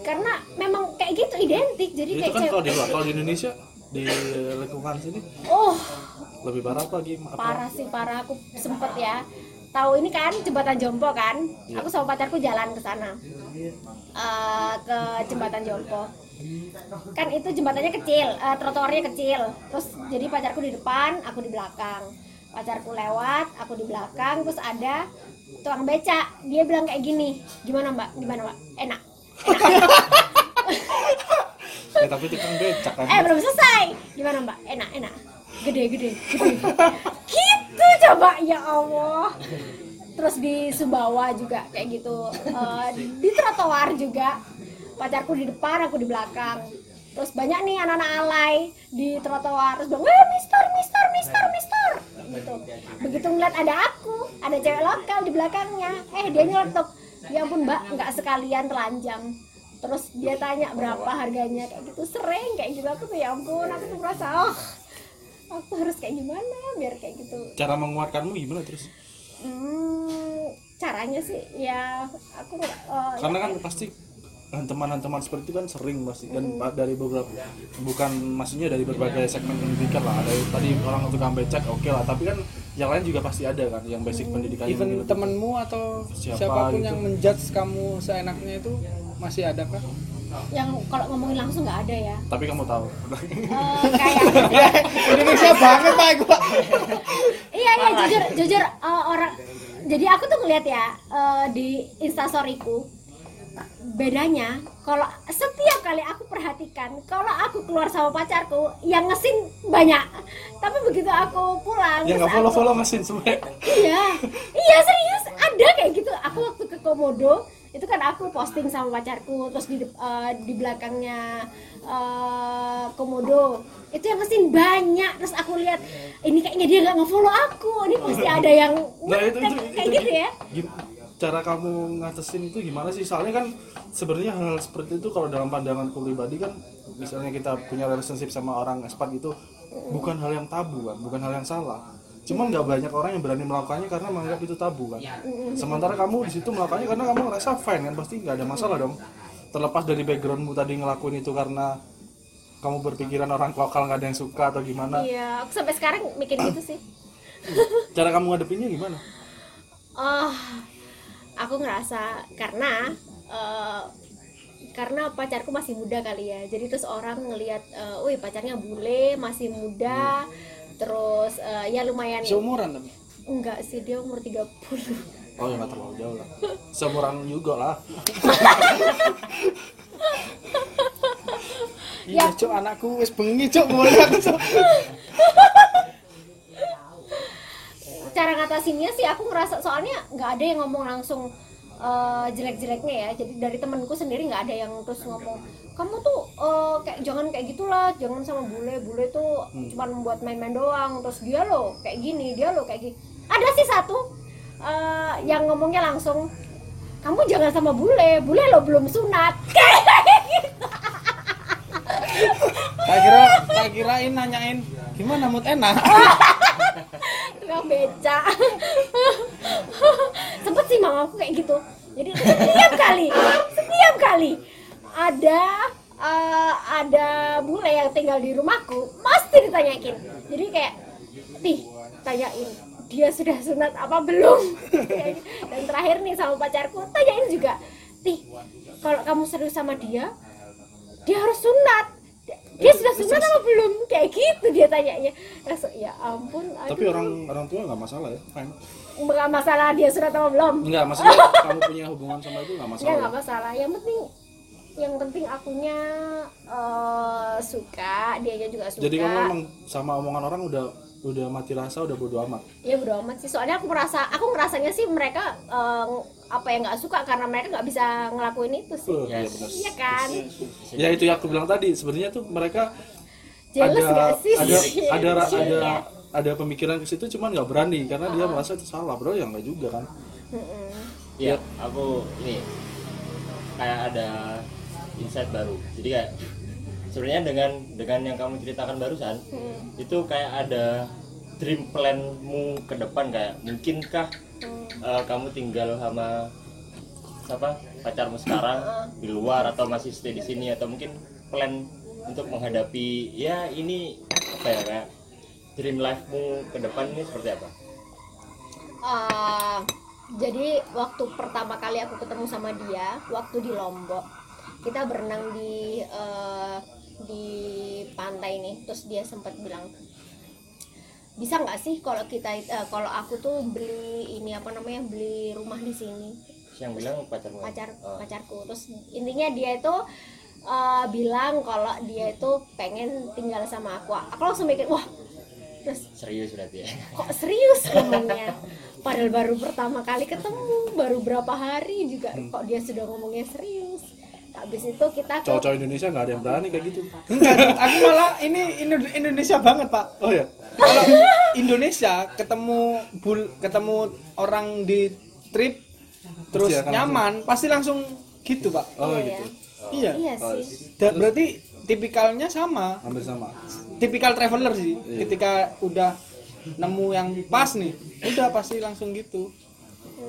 [SPEAKER 2] karena memang kayak gitu identik jadi
[SPEAKER 3] itu
[SPEAKER 2] kayak
[SPEAKER 3] kan kalau di luar kalau di Indonesia di lingkungan sini
[SPEAKER 2] oh.
[SPEAKER 3] lebih parah apa apa?
[SPEAKER 2] Parah sih parah. Aku sempet ya. Tahu ini kan jembatan Jompo kan? Aku sama pacarku jalan ke sana. Eh, ke jembatan Jompo. Kan itu jembatannya kecil eh, trotoarnya kecil. Terus jadi pacarku di depan aku di belakang. Pacarku lewat aku di belakang. Terus ada tukang beca. Dia bilang kayak gini gimana mbak? Gimana mbak? Enak
[SPEAKER 3] ya, tapi tukang becak kan.
[SPEAKER 2] Eh belum selesai. Gimana mbak? Enak enak. Gede gede gede. Gitu coba. Ya allah. Terus di Sumbawa juga kayak gitu. Eh, di trotoar juga. Pacarku di depan aku di belakang. Terus banyak nih anak-anak alay di trotoar. Terus bilang wah mister mister mister mister. Gitu. Begitu ngeliat ada aku ada cewek lokal di belakangnya. Eh dia nyeletuk ya ampun mbak nggak sekalian telanjang. Terus dia tanya berapa harganya kayak gitu. Sering kayak gitu. Aku tuh ya ampun aku tuh merasa oh aku harus kayak gimana biar kayak gitu.
[SPEAKER 3] Cara menguatkanmu gimana terus?
[SPEAKER 2] Hmm, caranya sih ya aku eh,
[SPEAKER 3] karena kan pasti teman-teman seperti itu kan sering pasti dan dari beberapa bukan maksudnya dari berbagai segmen pendidikan lah. Ada tadi orang tukang becak oke lah. Tapi kan yang lain juga pasti ada kan yang basic pendidikan
[SPEAKER 1] even
[SPEAKER 3] gitu.
[SPEAKER 1] temenmu atau
[SPEAKER 3] Siapa
[SPEAKER 1] siapa pun
[SPEAKER 3] gitu.
[SPEAKER 1] yang menjudge kamu seenaknya itu masih ada kah?
[SPEAKER 2] yang kalau ngomongin langsung nggak ada ya
[SPEAKER 3] tapi kamu tahu
[SPEAKER 2] Eh, kayak
[SPEAKER 1] Indonesia banget pak gua.
[SPEAKER 2] iya iya jujur jujur eh, orang jadi aku tuh ngeliat ya eh, di instastoryku bedanya kalau setiap kali aku perhatikan kalau aku keluar sama pacarku yang ngesin banyak. Tapi begitu aku pulang
[SPEAKER 3] ya nggak follow
[SPEAKER 2] aku-
[SPEAKER 3] follow mesin sebenarnya
[SPEAKER 2] iya. Iya serius. Ada kayak gitu. Aku waktu ke komodo itu kan aku posting sama pacarku terus di eh, di belakangnya eh, komodo. Itu yang kesin banyak. Terus aku lihat ini kayaknya dia nggak ngefollow aku. Ini pasti ada yang
[SPEAKER 3] nah itu itu,
[SPEAKER 2] kayak
[SPEAKER 3] itu
[SPEAKER 2] gitu ya
[SPEAKER 3] cara kamu ngatasin itu gimana sih? Soalnya kan sebenarnya hal-hal seperti itu kalau dalam pandanganku pribadi kan misalnya kita punya relationship sama orang expat itu bukan hal yang tabu kan bukan hal yang salah. Cuma nggak banyak orang yang berani melakukannya karena menganggap itu tabu kan. Sementara kamu di situ melakukannya karena kamu ngerasa fine kan pasti nggak ada masalah dong. Terlepas dari backgroundmu tadi ngelakuin itu karena kamu berpikiran orang lokal nggak ada yang suka atau gimana.
[SPEAKER 2] Iya aku sampai sekarang mikir gitu sih.
[SPEAKER 3] Cara kamu ngadepinnya gimana?
[SPEAKER 2] Oh aku ngerasa karena eh, karena pacarku masih muda kali ya. Jadi terus orang ngelihat eh, wih pacarnya bule masih muda. Terus eh, ya lumayan.
[SPEAKER 1] Seumuran tapi.
[SPEAKER 2] enggak sih dia umur 30
[SPEAKER 3] oh ya nggak terlalu jauh lah. Seumuran juga lah.
[SPEAKER 1] Iya, cok anakku wis bengi cok mulai.
[SPEAKER 2] cara ngatasinnya sih aku ngerasa soalnya nggak ada yang ngomong langsung eh, jelek-jeleknya ya. Jadi dari temenku sendiri nggak ada yang terus ngomong kamu tuh eh, kayak jangan kayak gitulah jangan sama bule bule tuh cuman buat main-main doang. Terus dia loh kayak gini dia loh kayak gini. Ada sih satu eh, yang ngomongnya langsung kamu jangan sama bule bule lo belum sunat.
[SPEAKER 1] Tak kira tak kirain nanyain gimana mood enak.
[SPEAKER 2] tukang beca. Sempet sih mamaku kayak gitu. Jadi setiap kali setiap kali ada eh, ada bule yang tinggal di rumahku pasti ditanyain jadi kayak tih tanyain dia sudah sunat apa belum? Dan terakhir nih sama pacarku tanyain juga tih kalau kamu serius sama dia dia harus sunat dia sudah sunat apa belum? Kayak gitu dia tanyanya. Langsung, ya ampun
[SPEAKER 3] tapi
[SPEAKER 2] aduh.
[SPEAKER 3] orang orang tua nggak masalah ya fine.
[SPEAKER 2] Nggak masalah dia surat apa belum?
[SPEAKER 3] Enggak, maksudnya kamu punya hubungan sama itu nggak masalah.
[SPEAKER 2] nggak nggak masalah. Yang penting yang penting akunya eh, suka dianya juga suka.
[SPEAKER 3] jadi kamu emang sama omongan orang udah udah mati rasa udah bodo amat.
[SPEAKER 2] Ya bodo amat sih. Soalnya aku merasa aku ngerasanya sih mereka eh, apa yang nggak suka karena mereka nggak bisa ngelakuin itu sih.
[SPEAKER 3] Uh, iya
[SPEAKER 4] Yes.
[SPEAKER 3] benar.
[SPEAKER 2] iya kan
[SPEAKER 3] ya itu yang aku bilang tadi. Sebenarnya tuh mereka
[SPEAKER 2] jelas
[SPEAKER 3] ada
[SPEAKER 2] sih?
[SPEAKER 3] ada ada ada
[SPEAKER 2] Iya.
[SPEAKER 3] ada, ada pemikiran ke situ cuman nggak berani karena dia merasa itu salah bro. Ya nggak juga kan.
[SPEAKER 4] Iya, aku ini kayak ada insight baru. Jadi kayak sebenarnya dengan dengan yang kamu ceritakan barusan
[SPEAKER 2] Hmm.
[SPEAKER 4] itu kayak ada dream planmu ke depan kayak mungkinkah
[SPEAKER 2] Hmm.
[SPEAKER 4] eh, kamu tinggal sama siapa pacarmu sekarang di luar atau masih stay di sini atau mungkin plan untuk menghadapi ya ini apa ya kayak dream life-mu ke depan ini seperti apa?
[SPEAKER 2] Eh, jadi waktu pertama kali aku ketemu sama dia waktu di Lombok kita berenang di eh, di pantai nih terus dia sempat bilang bisa nggak sih kalau kita eh, kalau aku tuh beli ini apa namanya beli rumah di sini
[SPEAKER 4] Yang bilang pacarmu?
[SPEAKER 2] pacar
[SPEAKER 4] Oh.
[SPEAKER 2] pacarku terus intinya dia itu eh, bilang kalau dia itu pengen tinggal sama aku aku langsung mikir wah terus
[SPEAKER 4] serius berarti ya?
[SPEAKER 2] kok serius ngomongnya padahal baru pertama kali ketemu baru berapa hari juga kok dia sudah ngomongnya serius habis itu kita ke
[SPEAKER 3] cowok-cowok Indonesia nggak ada yang berani kayak gitu
[SPEAKER 1] Enggak, aku malah ini Indo- Indonesia banget pak.
[SPEAKER 3] oh ya
[SPEAKER 1] Kalau Indonesia ketemu bul, ketemu orang di trip terus
[SPEAKER 3] Pasti akan
[SPEAKER 1] nyaman, pasti langsung gitu pak.
[SPEAKER 3] oh
[SPEAKER 2] Iya,
[SPEAKER 3] gitu
[SPEAKER 1] Iya.
[SPEAKER 2] iya sih
[SPEAKER 1] Da- berarti tipikalnya sama,
[SPEAKER 3] hampir sama
[SPEAKER 1] tipikal traveler sih. Ketika udah nemu yang pas nih, udah pasti langsung gitu.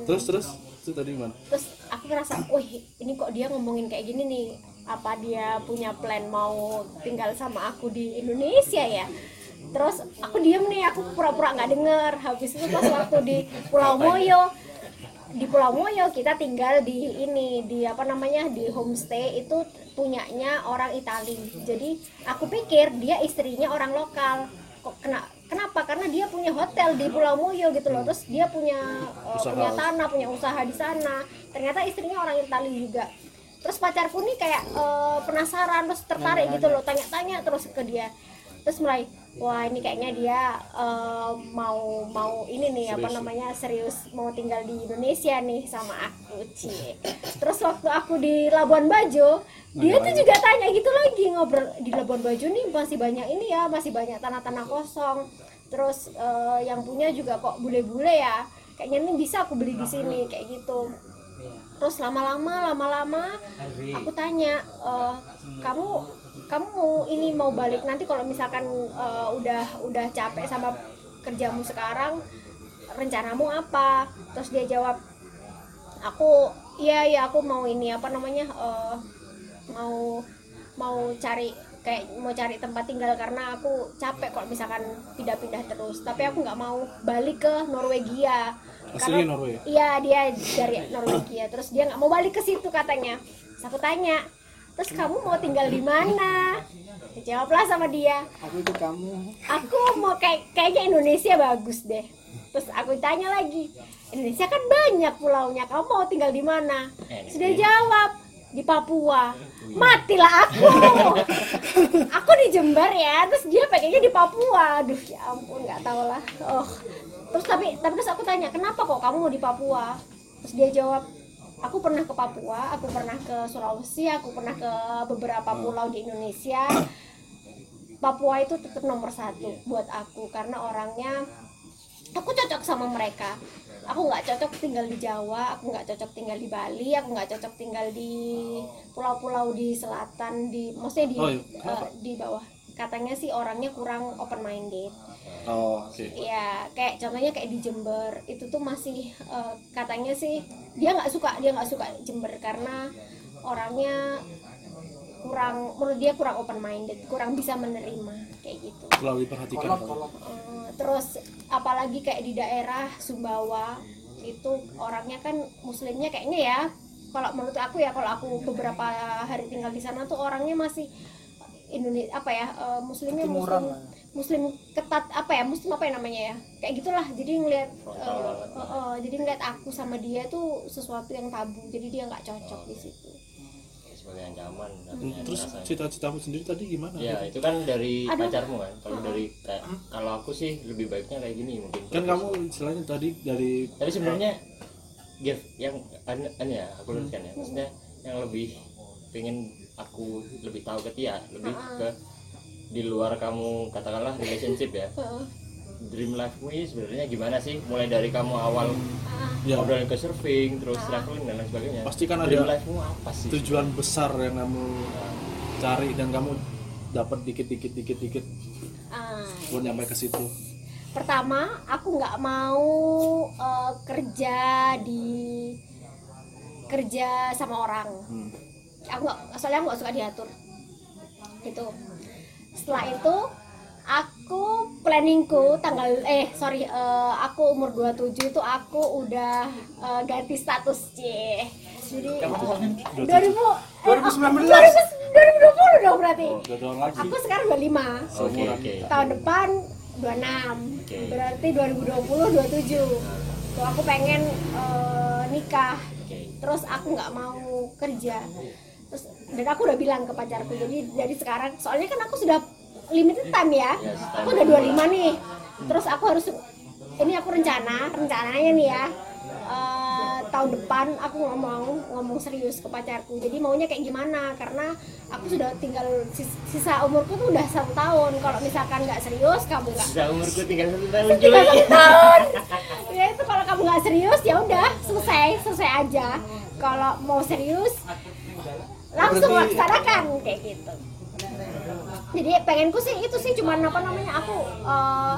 [SPEAKER 3] terus terus itu tadi gimana?
[SPEAKER 2] Terus aku ngerasa wih ini kok dia ngomongin kayak gini nih? Apa dia punya plan mau tinggal sama aku di Indonesia ya? Terus aku diem nih aku pura-pura nggak denger. Habis itu pas waktu di Pulau Moyo di Pulau Moyo kita tinggal di ini di apa namanya di homestay itu punyanya orang Itali. Jadi aku pikir dia istrinya orang lokal. Kok kena kenapa? Karena dia punya hotel di Pulau Moyo gitu loh. Terus dia punya uh,
[SPEAKER 3] Usaha.
[SPEAKER 2] punya tanah punya usaha di sana. Ternyata istrinya orang Itali juga. Terus pacarku nih kayak uh, penasaran terus tertarik gitu loh. Tanya-tanya terus ke dia terus mulai wah ini kayaknya dia uh, mau mau ini nih apa
[SPEAKER 3] Serius.
[SPEAKER 2] namanya serius mau tinggal di Indonesia nih sama aku cie terus waktu aku di Labuan Bajo dia tuh juga tanya gitu lagi ngobrol di Labuan Bajo nih masih banyak ini ya masih banyak tanah-tanah kosong. Terus eh, yang punya juga kok bule-bule ya kayaknya nih bisa aku beli di sini kayak gitu. Terus lama-lama lama-lama aku tanya eh, kamu kamu ini mau balik nanti kalau misalkan eh, udah udah capek sama kerjamu sekarang rencanamu apa? Terus dia jawab aku iya ya aku mau ini apa namanya eh, mau mau cari kayak mau cari tempat tinggal karena aku capek kalau misalkan pindah-pindah terus. Tapi aku nggak mau balik ke Norwegia.
[SPEAKER 3] Aslinya Norway?
[SPEAKER 2] iya dia dari Norwegia. Terus dia nggak mau balik ke situ katanya. Terus aku tanya terus kamu mau tinggal di mana? Dijawablah sama dia.
[SPEAKER 1] Aku itu kamu.
[SPEAKER 2] aku mau kayak kayaknya Indonesia bagus deh. Terus aku tanya lagi Indonesia kan banyak pulaunya kamu mau tinggal di mana? Sudah jawab di Papua. Matilah aku. Aku di Jember ya terus dia pengennya di Papua. Aduh ya ampun nggak tahu lah. Oh. Terus tapi tapi terus aku tanya kenapa kok kamu mau di Papua? Terus dia jawab aku pernah ke Papua aku pernah ke Sulawesi aku pernah ke beberapa pulau di Indonesia. Papua itu tetap nomor satu buat aku karena orangnya aku cocok sama mereka. Aku nggak cocok tinggal di Jawa aku nggak cocok tinggal di Bali aku nggak cocok tinggal di pulau-pulau di selatan di maksudnya di
[SPEAKER 3] Oh, iya.
[SPEAKER 2] eh, di bawah katanya sih orangnya kurang open minded
[SPEAKER 3] oh oke.
[SPEAKER 2] Ya kayak contohnya kayak di Jember itu tuh masih eh, katanya sih dia nggak suka dia nggak suka Jember karena orangnya kurang menurut dia kurang open minded kurang bisa menerima kayak gitu.
[SPEAKER 3] Selalu diperhatikan. Kalau
[SPEAKER 2] Eh, terus apalagi kayak di daerah Sumbawa itu orangnya kan muslimnya kayaknya ya kalau menurut aku ya kalau aku beberapa hari tinggal di sana tuh orangnya masih Indonesia apa ya eh, muslimnya muslim muslim ketat apa ya muslim apa ya namanya ya kayak gitulah. Jadi ngelihat eh, eh, eh, jadi ngeliat aku sama dia tuh sesuatu yang tabu jadi dia nggak cocok di situ.
[SPEAKER 4] Sebagai ancaman katanya
[SPEAKER 3] terus cita-citamu sendiri tadi gimana?
[SPEAKER 4] Ya itu kan dari
[SPEAKER 2] Aduh.
[SPEAKER 4] pacarmu kan? Kalau dari kayak kalau aku sih lebih baiknya kayak gini mungkin.
[SPEAKER 3] Kan kamu istilahnya tadi dari
[SPEAKER 4] tapi sebenarnya Gev, yang an, an ya aku luruskan ya. Maksudnya yang lebih pengen aku lebih tahu ke Tia lebih ke di luar kamu katakanlah relationship ya. Dream life-mu ini sebenarnya gimana sih? Mulai dari kamu awal
[SPEAKER 3] ya.
[SPEAKER 4] obrolan ke surfing terus traveling dan lain sebagainya.
[SPEAKER 3] Pasti kan
[SPEAKER 4] dream
[SPEAKER 3] ada
[SPEAKER 4] life-mu apa sih?
[SPEAKER 3] tujuan besar yang kamu cari dan kamu dapat dikit-dikit dikit-dikit
[SPEAKER 2] Ah,
[SPEAKER 3] buat nyampe ke situ.
[SPEAKER 2] Pertama aku nggak mau eh, kerja di kerja sama orang.
[SPEAKER 3] Hmm.
[SPEAKER 2] Aku nggak soalnya aku nggak suka diatur. Gitu. Setelah itu aku planningku tanggal eh sorry eh, aku umur 27 itu aku udah eh, ganti status C jadi 2000 2019 2020 dong berarti.
[SPEAKER 3] Oh, lagi.
[SPEAKER 2] Aku sekarang 25
[SPEAKER 4] oke oke.
[SPEAKER 2] Tahun depan 26
[SPEAKER 4] Oke.
[SPEAKER 2] berarti 2020 27 tuh aku pengen eh, nikah.
[SPEAKER 4] Oke.
[SPEAKER 2] Terus aku nggak mau kerja terus dan aku udah bilang ke pacarku jadi dari sekarang soalnya kan aku sudah limited time ya.
[SPEAKER 4] Yes,
[SPEAKER 2] aku udah 25 nih. Terus aku harus ini aku rencana rencananya nih ya. Eh, tahun depan aku ngomong ngomong serius ke pacarku. Jadi maunya kayak gimana? Karena aku sudah tinggal sis- sisa umurku tuh udah satu tahun. Kalau misalkan nggak serius kamu nggak
[SPEAKER 4] sudah umurku tinggal satu tahun
[SPEAKER 2] tinggal satu tahun. Ya itu kalau kamu nggak serius ya udah selesai selesai aja. Kalau mau serius langsung
[SPEAKER 3] Berarti-
[SPEAKER 2] laksanakan kayak gitu. Jadi pengenku sih itu sih cuman apa namanya aku eh,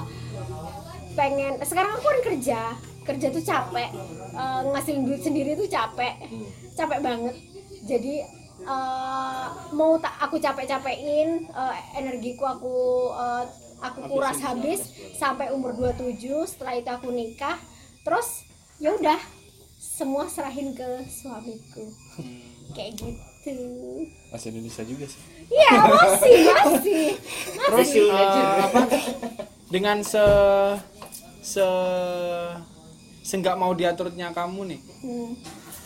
[SPEAKER 2] pengen sekarang aku kan kerja kerja tuh capek eh, ngasilin duit sendiri tuh capek capek banget. Jadi eh, mau tak aku capek-capekin eh, energiku aku eh, aku kuras habis sampai umur 27 setelah itu aku nikah. Terus ya udah semua serahin ke suamiku. Kayak gitu
[SPEAKER 3] masih Indonesia juga sih.
[SPEAKER 2] Iya masih masih.
[SPEAKER 1] Terus
[SPEAKER 2] masih.
[SPEAKER 1] eh, apa? Dengan se se senggak mau diaturnya kamu nih
[SPEAKER 2] Hmm,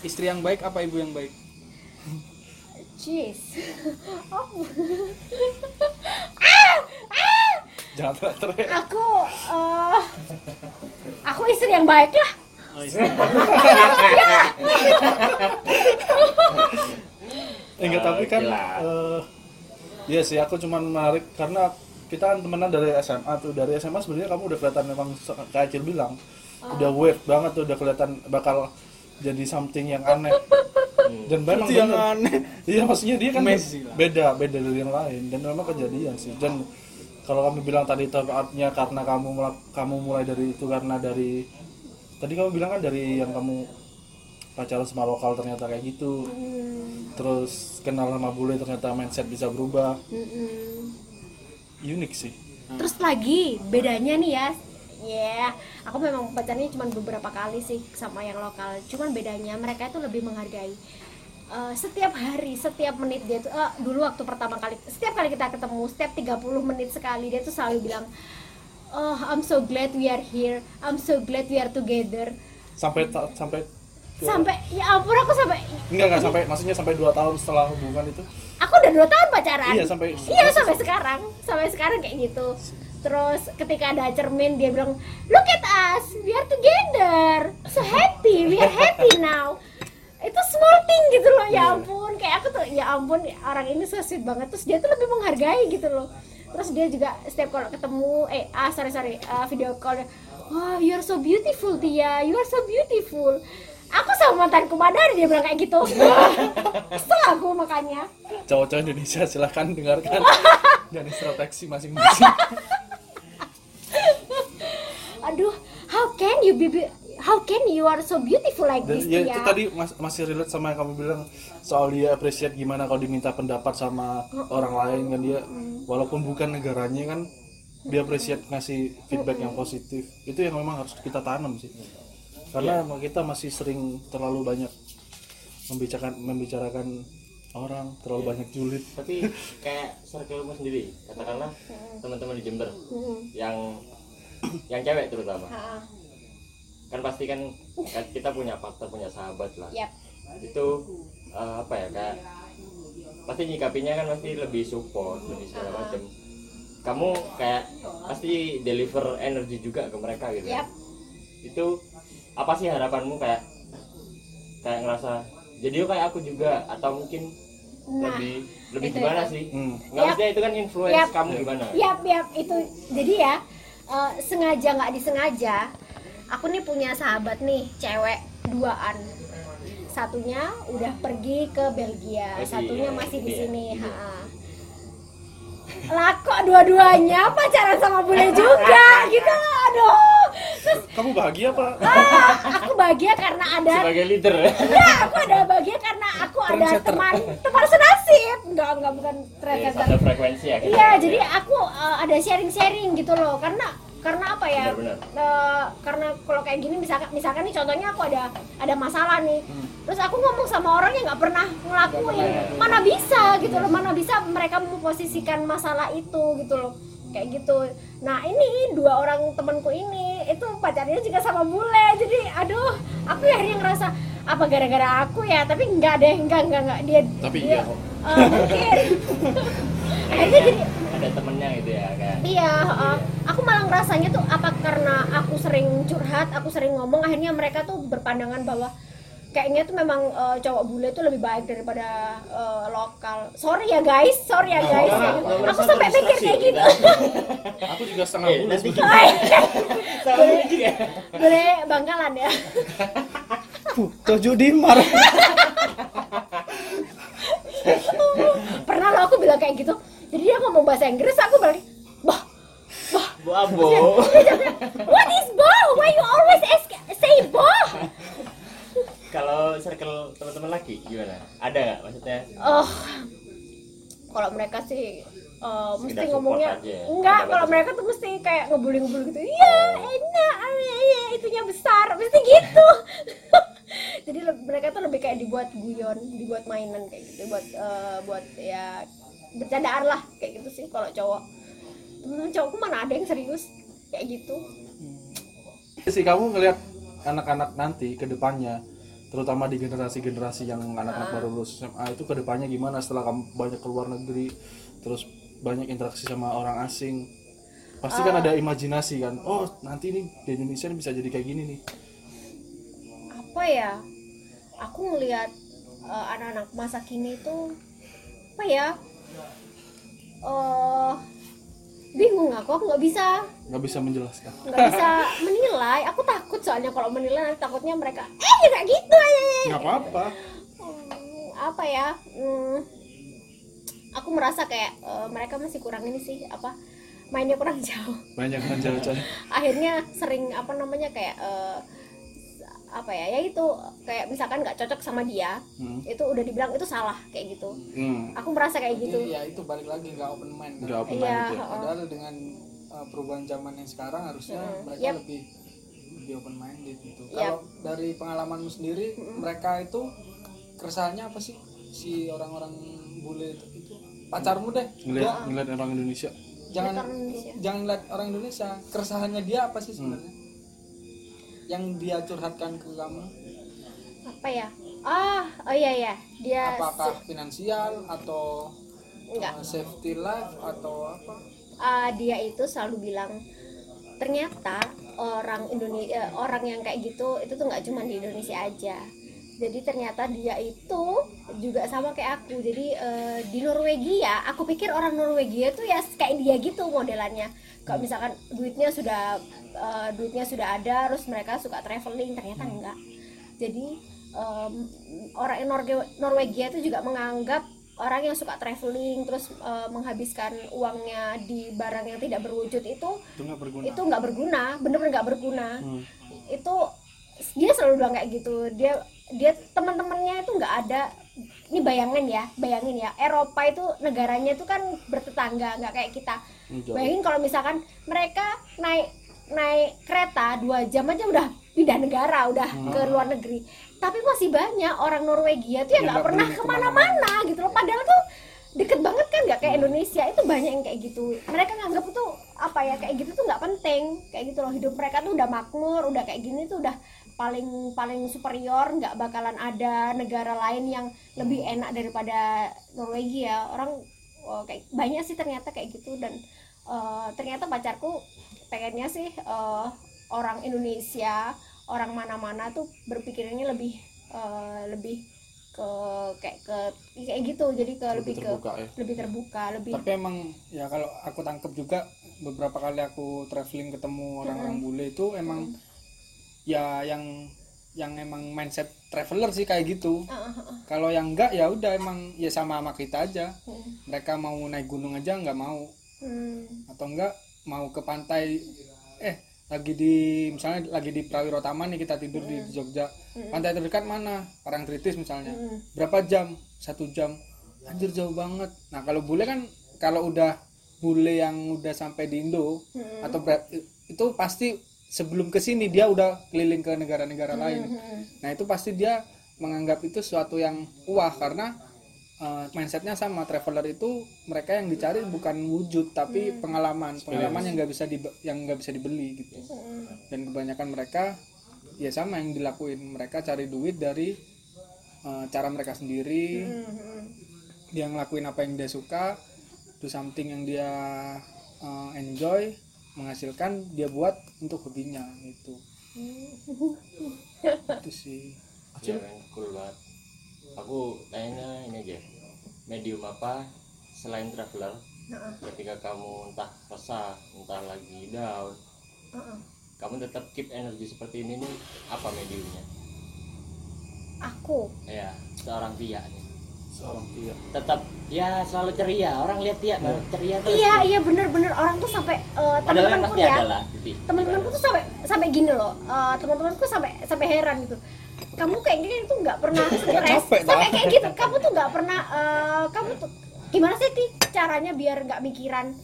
[SPEAKER 1] istri yang baik apa ibu yang baik?
[SPEAKER 2] Jeez. Oh,
[SPEAKER 3] jangan teriak
[SPEAKER 2] aku eh, aku istri yang baik lah.
[SPEAKER 3] enggak tapi kan eh, iya sih aku cuman menarik karena kita kan temenan dari SMA tuh. Dari SMA sebenarnya kamu udah kelihatan memang kayak Acil bilang udah weird banget tuh udah kelihatan bakal jadi something yang aneh. Dan memang
[SPEAKER 1] yang
[SPEAKER 3] bener.
[SPEAKER 1] aneh.
[SPEAKER 3] Iya maksudnya dia kan
[SPEAKER 1] Messi lah.
[SPEAKER 3] beda beda dari yang lain. Dan memang kejadian sih. Dan kalau kamu bilang tadi turn out-nya karena kamu mulai kamu mulai dari itu karena dari tadi kamu bilang kan dari yang kamu pacaran sama lokal ternyata kayak gitu
[SPEAKER 2] Hmm,
[SPEAKER 3] terus kenal sama bule ternyata mindset bisa berubah
[SPEAKER 2] mm-mm.
[SPEAKER 3] unik sih
[SPEAKER 2] Terus lagi bedanya nih ya, ya aku memang pacarnya cuma beberapa kali sih sama yang lokal. Cuman bedanya mereka itu lebih menghargai. Eh, setiap hari, setiap menit dia tuh eh, dulu waktu pertama kali, setiap kali kita ketemu, setiap 30 menit sekali dia tuh selalu bilang, oh I'm so glad we are here, I'm so glad we are together.
[SPEAKER 3] sampai sampai
[SPEAKER 2] Sampai ya ampun aku sampai
[SPEAKER 3] enggak enggak sampai maksudnya sampai dua tahun setelah hubungan itu.
[SPEAKER 2] Aku udah dua tahun pacaran.
[SPEAKER 3] Iya, sampai-
[SPEAKER 2] iya sampai sekarang. Sampai sekarang kayak gitu. Terus ketika ada cermin dia bilang look at us we are together. So happy we are happy now. Itu small thing gitu loh
[SPEAKER 3] Iya.
[SPEAKER 2] ya ampun. Kayak aku tuh ya ampun orang ini so sweet banget. Terus dia tuh lebih menghargai gitu loh. Terus dia juga setiap kalau ketemu eh ah sorry sorry ah, video call wah you are so beautiful Tia. You are so beautiful aku sama mantanku Madari dia bilang kayak gitu. Kesel aku makanya.
[SPEAKER 3] Cowok-cowok Indonesia silahkan dengarkan. Dari strategi masing-masing.
[SPEAKER 2] Aduh how can you be be- how can you are so beautiful like
[SPEAKER 3] Dan
[SPEAKER 2] this
[SPEAKER 3] ya itu tadi mas- masih relate sama yang kamu bilang soal dia appreciate gimana kalau diminta pendapat sama orang lain kan dia. Walaupun bukan negaranya kan dia appreciate ngasih feedback yang positif. Itu yang memang harus kita tanam sih karena kita masih sering terlalu banyak membicarakan membicarakan orang terlalu banyak julid.
[SPEAKER 4] Tapi kayak circlemu sendiri katakanlah teman-teman di Jember yang yang cewek terutama. Kan pasti kan kan kita punya partner punya sahabat lah.
[SPEAKER 2] Yap.
[SPEAKER 4] Itu eh, apa ya kayak pasti nyikapinya kan pasti lebih support lebih segala macam kamu kayak pasti deliver energi juga ke mereka gitu
[SPEAKER 2] Yap.
[SPEAKER 4] itu apa sih harapanmu kayak kayak ngerasa jadi yuk kayak aku juga atau mungkin
[SPEAKER 2] Nah,
[SPEAKER 4] lebih lebih
[SPEAKER 2] itu
[SPEAKER 4] gimana
[SPEAKER 2] itu.
[SPEAKER 4] sih
[SPEAKER 3] Hmm.
[SPEAKER 4] nggak
[SPEAKER 2] Yap.
[SPEAKER 4] maksudnya itu kan influence
[SPEAKER 2] Yap.
[SPEAKER 4] kamu gimana
[SPEAKER 2] Yap, yap, itu jadi ya eh, sengaja nggak disengaja. Aku nih punya sahabat nih, cewek duaan. Satunya udah pergi ke Belgia, satunya
[SPEAKER 4] iya,
[SPEAKER 2] masih di sini.
[SPEAKER 4] iya.
[SPEAKER 2] ha-ha. Lah kok dua-duanya pacaran sama bule juga.
[SPEAKER 3] Kamu bahagia pak
[SPEAKER 2] ah, aku bahagia karena ada
[SPEAKER 4] sebagai leader
[SPEAKER 2] Enggak, aku ada bahagia karena aku ada teman teman senasib. Enggak, enggak bukan
[SPEAKER 4] ya,
[SPEAKER 2] trendsetter.
[SPEAKER 4] satu frekuensi ya.
[SPEAKER 2] Iya, jadi aku uh, ada sharing-sharing gitu loh, karena karena apa ya?
[SPEAKER 4] Benar-benar.
[SPEAKER 2] Uh, karena kalau kayak gini misalkan misalkan nih contohnya aku ada ada masalah nih, terus aku ngomong sama orang yang nggak pernah ngelakuin, mana bisa gitu loh, mana bisa mereka memposisikan masalah itu gitu loh, kayak gitu. Nah ini dua orang temanku ini itu pacarnya juga sama bule, jadi aduh, aku akhirnya ngerasa apa gara-gara aku ya, tapi enggak deh, enggak enggak enggak dia.
[SPEAKER 3] Tapi
[SPEAKER 2] dia,
[SPEAKER 3] iya kok.
[SPEAKER 2] uh, mungkin. akhirnya jadi
[SPEAKER 4] ada temennya gitu ya kan
[SPEAKER 2] Iya, uh, aku malah ngerasanya tuh apa karena aku sering curhat, aku sering ngomong, akhirnya mereka tuh berpandangan bahwa kayaknya tuh memang uh, cowok bule tuh lebih baik daripada uh, lokal. Sorry ya guys, sorry ya guys.
[SPEAKER 4] nggak, nggak
[SPEAKER 2] aku sampai pikir kayak gitu.
[SPEAKER 4] kita.
[SPEAKER 3] aku juga setengah bulu
[SPEAKER 4] nanti juga
[SPEAKER 2] Boleh bangkalan ya.
[SPEAKER 1] tujuh dimar
[SPEAKER 2] Pernah lo aku bilang kayak gitu. Jadi dia ngomong bahasa Inggris, aku balik, "Bah, bah,
[SPEAKER 4] bu abo
[SPEAKER 2] what is bah? Why you always ask say bah?"
[SPEAKER 4] Kalau circle teman-teman lagi gimana? Ada nggak maksudnya?
[SPEAKER 2] Oh, kalau mereka sih eh, mesti
[SPEAKER 4] Sekedar
[SPEAKER 2] ngomongnya
[SPEAKER 4] aja ya?
[SPEAKER 2] enggak kalau mereka tuh mesti kayak ngebully-ngebully gitu. Iya enak ah, iya itunya besar mesti gitu. Jadi mereka tuh lebih kayak dibuat guyon dibuat mainan kayak gitu buat eh, buat ya bercandaan lah kayak gitu sih kalau cowok. Temen cowokku mana ada yang serius kayak gitu.
[SPEAKER 3] Sih kamu ngelihat anak-anak nanti ke depannya terutama di generasi-generasi yang anak-anak baru lulus SMA itu ke depannya gimana setelah kamu banyak keluar negeri terus banyak interaksi sama orang asing? Pasti kan ada imajinasi kan oh nanti nih di Indonesia nih bisa jadi kayak gini nih.
[SPEAKER 2] Apa ya? Aku ngelihat eh, anak-anak masa kini tuh apa ya? Eh bingung aku aku nggak bisa.
[SPEAKER 3] Nggak bisa menjelaskan.
[SPEAKER 2] Nggak bisa menilai. Aku takut soalnya kalau menilai nanti takutnya mereka eh nggak gitu ya, ya, ya."
[SPEAKER 3] nggak apa-apa.
[SPEAKER 2] Hmm, apa ya? Hmm, aku merasa kayak eh, mereka masih kurang ini sih apa mainnya kurang jauh.
[SPEAKER 3] Banyak kan cewek-cewek
[SPEAKER 2] akhirnya sering apa namanya kayak eh, apa ya ya itu kayak misalkan nggak cocok sama dia
[SPEAKER 3] Hmm.
[SPEAKER 2] itu udah dibilang itu salah kayak gitu
[SPEAKER 3] hmm.
[SPEAKER 2] aku merasa kayak gitu
[SPEAKER 1] ya itu balik lagi nggak open mind kan.
[SPEAKER 3] nggak open
[SPEAKER 2] Iya,
[SPEAKER 3] minded ya
[SPEAKER 2] heeh.
[SPEAKER 1] padahal dengan uh, perubahan zaman yang sekarang harusnya
[SPEAKER 2] Mm,
[SPEAKER 1] mereka
[SPEAKER 2] yep.
[SPEAKER 1] lebih lebih open minded gitu
[SPEAKER 2] Yep.
[SPEAKER 1] kalau dari pengalamanmu sendiri mereka itu keresahannya apa sih si orang-orang bule itu, itu pacarmu deh
[SPEAKER 3] ngeliat ngeliat orang Indonesia
[SPEAKER 1] jangan
[SPEAKER 2] orang Indonesia.
[SPEAKER 1] jangan lihat orang Indonesia keresahannya dia apa sih sebenarnya yang dia curhatkan ke kamu?
[SPEAKER 2] Apa ya? Ah oh iya ya dia
[SPEAKER 1] apakah finansial atau
[SPEAKER 2] Enggak.
[SPEAKER 1] uh, safety life atau apa?
[SPEAKER 2] Ah, dia itu selalu bilang ternyata orang Indonesia orang yang kayak gitu itu tuh nggak cuma di Indonesia aja jadi ternyata dia itu juga sama kayak aku. Jadi eh, di Norwegia aku pikir orang Norwegia tuh ya kayak dia gitu modelannya. Kalau misalkan duitnya sudah eh, duitnya sudah ada terus mereka suka traveling ternyata enggak. Jadi em, orang Norge- Norwegia itu juga menganggap orang yang suka traveling terus eh, menghabiskan uangnya di barang yang tidak berwujud itu
[SPEAKER 3] itu nggak berguna.
[SPEAKER 2] itu nggak berguna bener-bener nggak berguna.
[SPEAKER 3] Hmm.
[SPEAKER 2] itu dia selalu bilang kayak gitu. Dia dia teman-temannya itu nggak ada. Ini bayangin ya bayangin ya. Eropa itu negaranya itu kan bertetangga nggak kayak kita.
[SPEAKER 3] Hmm, jauh.
[SPEAKER 2] bayangin kalau misalkan mereka naik naik kereta dua jam aja udah pindah negara udah ke luar negeri. Tapi masih banyak orang Norwegia tuh yang nggak pernah
[SPEAKER 3] ke
[SPEAKER 2] mana-mana gitu loh. Padahal tuh deket banget kan nggak kayak Indonesia. Itu banyak yang kayak gitu. Mereka nganggap itu apa ya kayak gitu tuh nggak penting. Kayak gitu loh. Hidup mereka tuh udah makmur udah kayak gini tuh udah paling paling superior nggak bakalan ada negara lain yang lebih enak daripada Norwegia. Orang oh, kayak banyak sih ternyata kayak gitu. Dan eh, ternyata pacarku pengennya sih eh, orang Indonesia orang mana-mana tuh berpikirnya lebih eh, lebih ke kayak ke kayak gitu. Jadi ke lebih, ke
[SPEAKER 3] terbuka ya?
[SPEAKER 2] lebih terbuka lebih
[SPEAKER 1] tapi emang ya kalau aku tangkep juga beberapa kali aku traveling ketemu orang-orang bule itu emang ya yang yang emang mindset traveler sih kayak gitu.
[SPEAKER 2] Ah, ah, ah.
[SPEAKER 1] kalau yang enggak ya udah emang ya sama sama kita aja.
[SPEAKER 2] Hmm.
[SPEAKER 1] mereka mau naik gunung aja nggak mau.
[SPEAKER 2] Hmm.
[SPEAKER 1] atau enggak mau ke pantai eh lagi di misalnya lagi di Prawiro Taman nih kita tidur di Jogja. Pantai terdekat mana? Parangtritis misalnya.
[SPEAKER 2] Hmm.
[SPEAKER 1] berapa jam? Satu jam. Anjir jauh banget. Nah kalau bule kan kalau udah bule yang udah sampai di Indo
[SPEAKER 2] Hmm.
[SPEAKER 1] atau itu pasti sebelum ke sini dia udah keliling ke negara-negara lain.
[SPEAKER 2] Hmm.
[SPEAKER 1] nah itu pasti dia menganggap itu suatu yang wah karena uh, mindsetnya sama. Traveler itu mereka yang dicari bukan wujud tapi pengalaman. Pengalaman yang nggak bisa di yang nggak bisa dibeli gitu.
[SPEAKER 2] Hmm.
[SPEAKER 1] dan kebanyakan mereka ya sama yang dilakuin. Mereka cari duit dari uh, cara mereka sendiri.
[SPEAKER 2] Hmm.
[SPEAKER 1] dia ngelakuin apa yang dia suka do something yang dia uh, enjoy menghasilkan dia buat untuk hobinya gitu itu sih
[SPEAKER 4] kan, cool banget. Aku tanya ini aja, medium apa selain traveler?
[SPEAKER 2] Nah,
[SPEAKER 4] Ketika kamu entah resah, entah lagi down,
[SPEAKER 2] ah.
[SPEAKER 4] kamu tetap keep energi seperti ini nih, apa mediumnya?
[SPEAKER 2] aku
[SPEAKER 4] Ya, seorang Tia nih.
[SPEAKER 3] Seorang tia
[SPEAKER 4] Tetap ya selalu ceria. Orang lihat Tia baru ceria terus.
[SPEAKER 2] iya iya bener-bener orang tuh sampai eh,
[SPEAKER 4] Padahal kan
[SPEAKER 2] teman-temanku ya.
[SPEAKER 4] Titik.
[SPEAKER 2] teman-temanku tuh sampai sampai gini loh. Eh, teman-temanku sampai sampai heran gitu. Kamu kayak gini tuh nggak pernah stres sampai kayak gitu. Kamu tuh nggak pernah eh, kamu tuh gimana sih ti caranya biar nggak mikiran?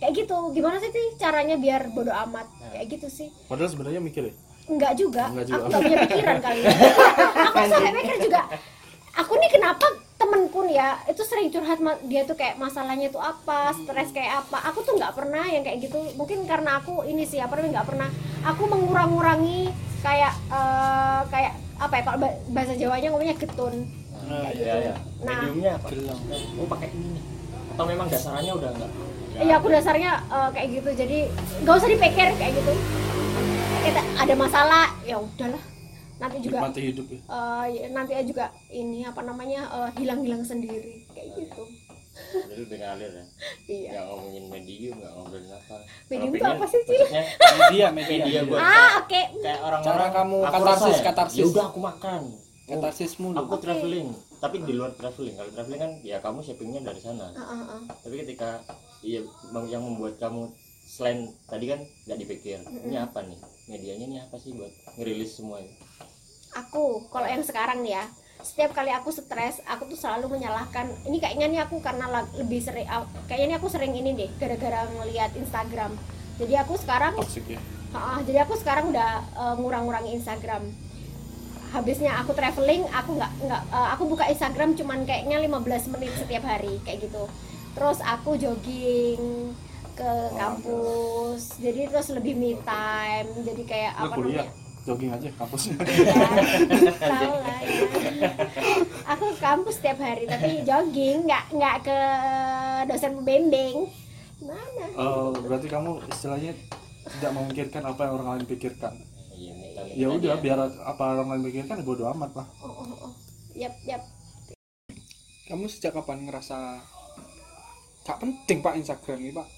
[SPEAKER 2] Kayak gitu. Gimana sih ti caranya biar bodo amat? Kayak gitu sih.
[SPEAKER 3] Padahal sebenarnya mikir ya?
[SPEAKER 2] Enggak juga,
[SPEAKER 3] Enggak juga.
[SPEAKER 2] aku nggak punya pikiran kali. aku sampai mikir juga, aku nih kenapa temenku nih ya itu sering curhat dia tuh kayak masalahnya tuh apa, stres kayak apa. Aku tuh nggak pernah yang kayak gitu. Mungkin karena aku ini sih apa namanya nggak pernah. Aku mengurang-ngurangi kayak eh, kayak apa ya kalau ba- bahasa Jawanya ngomongnya getun.
[SPEAKER 4] Nah,
[SPEAKER 2] Kayak
[SPEAKER 4] iya,
[SPEAKER 2] gitu.
[SPEAKER 4] iya.
[SPEAKER 2] Nah.
[SPEAKER 4] Mediumnya apa? Oh, pakai ini. nih. Atau memang dasarnya udah enggak?
[SPEAKER 2] Iya aku dasarnya eh, kayak gitu. Jadi nggak usah dipikir kayak gitu. Kita ada masalah ya udahlah. Nanti juga
[SPEAKER 3] nikmati hidup ya.
[SPEAKER 2] Ya, nanti juga ini apa namanya eh, hilang-hilang sendiri kayak gitu.
[SPEAKER 4] Jadi udah ngalir ya.
[SPEAKER 2] iya.
[SPEAKER 4] Nggak ngomongin medium, nggak ngobrolin apa.
[SPEAKER 2] Medium tuh
[SPEAKER 4] pengen,
[SPEAKER 2] apa sih, Cil?
[SPEAKER 1] media media,
[SPEAKER 4] media buat
[SPEAKER 2] ah oke.
[SPEAKER 4] kayak orang-orang
[SPEAKER 1] Cara kamu katarsis,
[SPEAKER 4] rasa ya,
[SPEAKER 1] katarsis.
[SPEAKER 4] ya udah aku makan. Oh,
[SPEAKER 1] katarsismu lu
[SPEAKER 4] aku traveling. Tapi di luar traveling. Kalau traveling kan ya kamu shoppingnya dari sana.
[SPEAKER 2] Ah, ah, ah.
[SPEAKER 4] tapi ketika iya yang membuat kamu selain tadi kan nggak dipikir. Ini apa nih? Medianya ini apa sih buat ngerilis semua ini
[SPEAKER 2] aku kalau yang sekarang ya setiap kali aku stres aku tuh selalu menyalahkan ini kayaknya nih aku karena lebih sering kayaknya nih aku sering ini deh gara-gara ngelihat Instagram jadi aku sekarang
[SPEAKER 3] toxic ya
[SPEAKER 2] ah, jadi aku sekarang udah eh, ngurang-ngurangi Instagram. Habisnya aku traveling, aku nggak nggak eh, aku buka Instagram cuman kayaknya 15 menit setiap hari kayak gitu. Terus aku jogging ke kampus. Jadi terus lebih me time. Jadi kayak apa
[SPEAKER 3] kuliah
[SPEAKER 2] namanya?
[SPEAKER 3] Jogging aja kampusnya
[SPEAKER 2] Ya, tahu lah ya. Aku ke kampus setiap hari tapi jogging nggak nggak ke dosen pembimbing. Mana?
[SPEAKER 3] Eh, berarti kamu istilahnya tidak memikirkan apa yang orang lain pikirkan
[SPEAKER 4] iya
[SPEAKER 3] ya udah biar apa orang lain pikirkan bodo amat lah
[SPEAKER 2] Oh, oh, oh. Yap, yap.
[SPEAKER 1] kamu sejak kapan ngerasa gak penting pak Instagram ini pak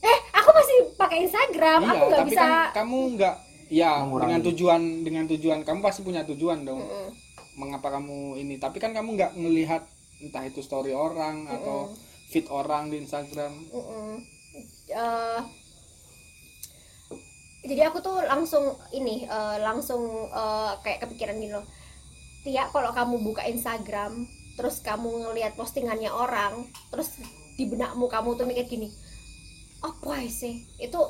[SPEAKER 2] Eh, aku masih pakai Instagram.
[SPEAKER 1] iya
[SPEAKER 2] aku nggak
[SPEAKER 1] tapi
[SPEAKER 2] bisa.
[SPEAKER 1] kan kamu nggak ya
[SPEAKER 3] Mengurangi.
[SPEAKER 1] dengan tujuan dengan tujuan kamu pasti punya tujuan dong
[SPEAKER 2] Mm-mm.
[SPEAKER 1] mengapa kamu ini tapi kan kamu nggak melihat entah itu story orang atau feed orang di Instagram
[SPEAKER 2] Mm-mm. Eh, jadi aku tuh langsung ini eh, langsung eh, kayak kepikiran gini loh. Tia, kalau kamu buka Instagram, terus kamu ngelihat postingannya orang, terus di benakmu kamu tuh mikir gini, apa sih? Itu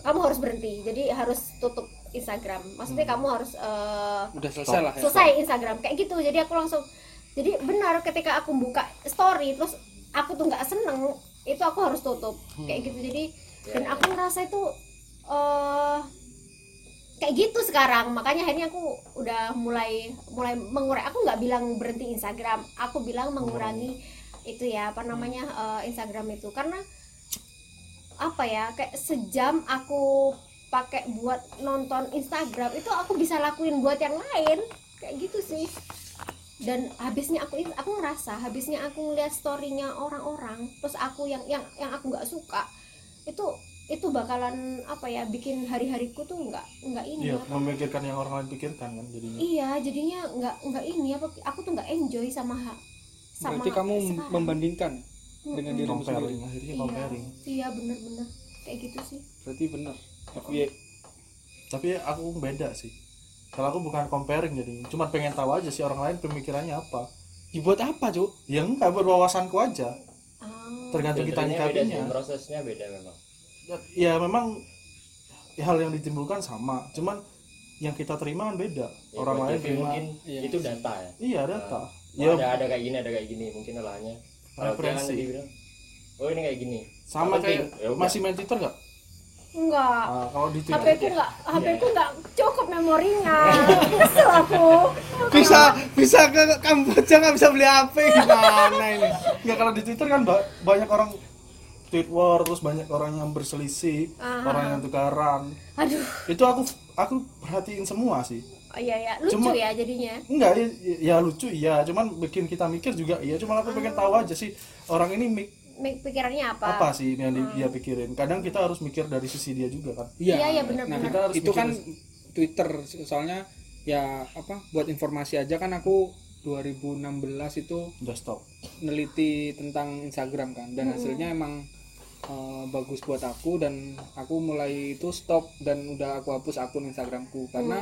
[SPEAKER 2] kamu harus berhenti. Jadi harus tutup Instagram. Maksudnya kamu harus eh,
[SPEAKER 1] udah selesai lah ya?
[SPEAKER 2] selesai Instagram kayak gitu. Jadi aku langsung jadi benar ketika aku buka story terus aku tuh nggak seneng itu aku harus tutup. Kayak gitu. Jadi dan aku ngerasa itu eh kayak gitu sekarang. Makanya akhirnya aku udah mulai mulai mengurangi aku nggak bilang berhenti Instagram. Aku bilang mengurangi itu ya apa namanya eh, Instagram itu. Karena apa ya kayak sejam aku pakai buat nonton Instagram itu aku bisa lakuin buat yang lain. Kayak gitu sih. Dan habisnya aku aku ngerasa habisnya aku ngeliat storynya orang-orang terus aku yang yang yang aku nggak suka itu itu bakalan apa ya bikin hari-hariku tuh nggak nggak ini
[SPEAKER 3] iya
[SPEAKER 2] apa.
[SPEAKER 3] memikirkan yang orang lain pikirkan kan jadinya.
[SPEAKER 2] Iya jadinya nggak nggak ini apa aku tuh nggak enjoy sama sama
[SPEAKER 1] berarti kamu
[SPEAKER 2] sekarang.
[SPEAKER 1] membandingkan dengan dirimu sendiri.
[SPEAKER 3] Akhirnya
[SPEAKER 2] iya
[SPEAKER 3] comparing.
[SPEAKER 2] iya bener-bener. Kayak gitu sih.
[SPEAKER 1] Berarti benar FYI
[SPEAKER 3] tapi aku beda sih. Kalau aku bukan comparing jadi cuma pengen tahu aja sih orang lain pemikirannya apa.
[SPEAKER 1] Dibuat apa cuk?
[SPEAKER 3] Ya enggak berwawasanku aja.
[SPEAKER 2] Ah.
[SPEAKER 3] Tergantung kita nyikapinya.
[SPEAKER 4] prosesnya beda memang.
[SPEAKER 3] Ya, ya memang hal yang ditimbulkan sama cuman yang kita terima kan beda.
[SPEAKER 4] Ya,
[SPEAKER 3] orang
[SPEAKER 4] buat
[SPEAKER 3] lain terima.
[SPEAKER 4] mungkin
[SPEAKER 1] Iya.
[SPEAKER 4] itu data ya.
[SPEAKER 3] Iya data.
[SPEAKER 4] Oh,
[SPEAKER 3] ya.
[SPEAKER 4] Ada ada kayak gini ada kayak gini mungkin olahnya kan
[SPEAKER 3] Referensi.
[SPEAKER 4] oh ini kayak gini.
[SPEAKER 3] Sama
[SPEAKER 4] Apa
[SPEAKER 3] kayak?
[SPEAKER 4] Ya
[SPEAKER 3] masih main Twitter nggak
[SPEAKER 2] enggak.
[SPEAKER 3] Ah, kalau di
[SPEAKER 2] HP
[SPEAKER 3] Twitter
[SPEAKER 2] ku nggak HP ku nggak cukup memorinya. Kesel aku.
[SPEAKER 1] Bisa bisa ke Kamboja nggak bisa beli HP gimana ini?
[SPEAKER 3] Nggak kalau di Twitter kan ba- banyak orang tweet war terus banyak orang yang berselisih
[SPEAKER 2] Ah.
[SPEAKER 3] orang yang tukaran.
[SPEAKER 2] Aduh.
[SPEAKER 3] Itu aku aku perhatiin semua sih.
[SPEAKER 2] Oh, iya ya lucu
[SPEAKER 3] Cuma-
[SPEAKER 2] ya jadinya.
[SPEAKER 3] Enggak ya, ya lucu iya. Cuman bikin kita mikir juga iya. Cuman aku pengen tahu aja sih orang ini Mik-
[SPEAKER 2] pikirannya apa?
[SPEAKER 3] Apa sih yang di- dia pikirin? Kadang kita harus mikir dari sisi dia juga kan?
[SPEAKER 2] Iya, iya,
[SPEAKER 1] nah
[SPEAKER 2] benar-benar.
[SPEAKER 3] Kita harus
[SPEAKER 1] itu
[SPEAKER 3] mikir-
[SPEAKER 1] kan Twitter soalnya ya apa buat informasi aja kan aku 2016 itu
[SPEAKER 3] udah stop.
[SPEAKER 1] neliti tentang Instagram kan? Dan hasilnya emang eh, bagus buat aku dan aku mulai itu stop dan udah aku hapus akun Instagramku. Karena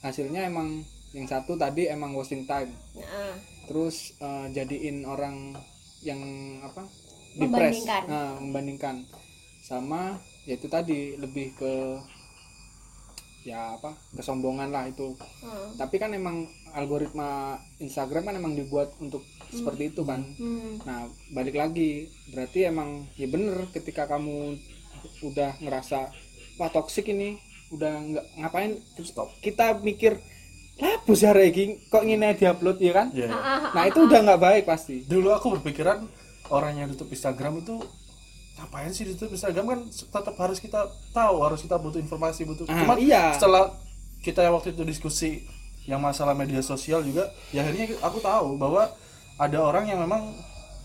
[SPEAKER 1] hasilnya emang yang satu tadi emang wasting time.
[SPEAKER 2] Nah,
[SPEAKER 1] terus eh, jadiin orang yang apa
[SPEAKER 2] Membandingkan.
[SPEAKER 1] Nah, membandingkan. Sama yaitu tadi lebih ke ya apa kesombongan lah itu.
[SPEAKER 2] Hmm.
[SPEAKER 1] tapi kan emang algoritma Instagram kan emang dibuat untuk seperti itu kan.
[SPEAKER 2] Hmm.
[SPEAKER 1] nah balik lagi berarti emang ya bener ketika kamu udah ngerasa wah toksik ini udah nggak ngapain?
[SPEAKER 3] Stop
[SPEAKER 1] kita mikir lah lagi kok ngene diupload ya kan?
[SPEAKER 3] Ya
[SPEAKER 1] nah itu udah nggak baik pasti.
[SPEAKER 3] Dulu aku berpikiran orang yang tutup Instagram itu ngapain sih ditutup Instagram kan tetap harus kita tahu harus kita butuh informasi butuh
[SPEAKER 1] Ah,
[SPEAKER 3] cuman
[SPEAKER 1] iya.
[SPEAKER 3] setelah kita yang waktu itu diskusi yang masalah media sosial juga ya akhirnya aku tahu bahwa ada orang yang memang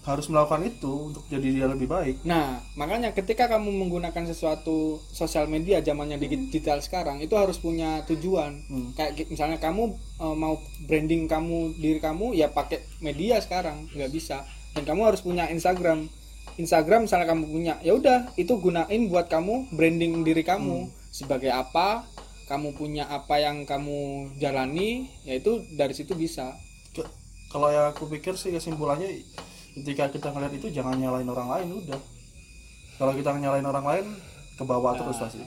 [SPEAKER 3] harus melakukan itu untuk jadi dia lebih baik
[SPEAKER 1] Nah, makanya ketika kamu menggunakan sesuatu sosial media zamannya digital sekarang itu harus punya tujuan.
[SPEAKER 3] Hmm.
[SPEAKER 1] Kayak misalnya kamu eh, mau branding kamu diri kamu ya pakai media sekarang, nggak bisa. Dan kamu harus punya Instagram. Instagram misalnya kamu punya, ya udah itu gunain buat kamu branding diri kamu. Sebagai apa, kamu punya apa yang kamu jalani, ya itu dari situ bisa.
[SPEAKER 3] Ke- kalau yang aku pikir sih kesimpulannya ketika kita ngeliat itu jangan nyalain orang lain udah. Kalau kita nyalain orang lain ke bawah terus pasti.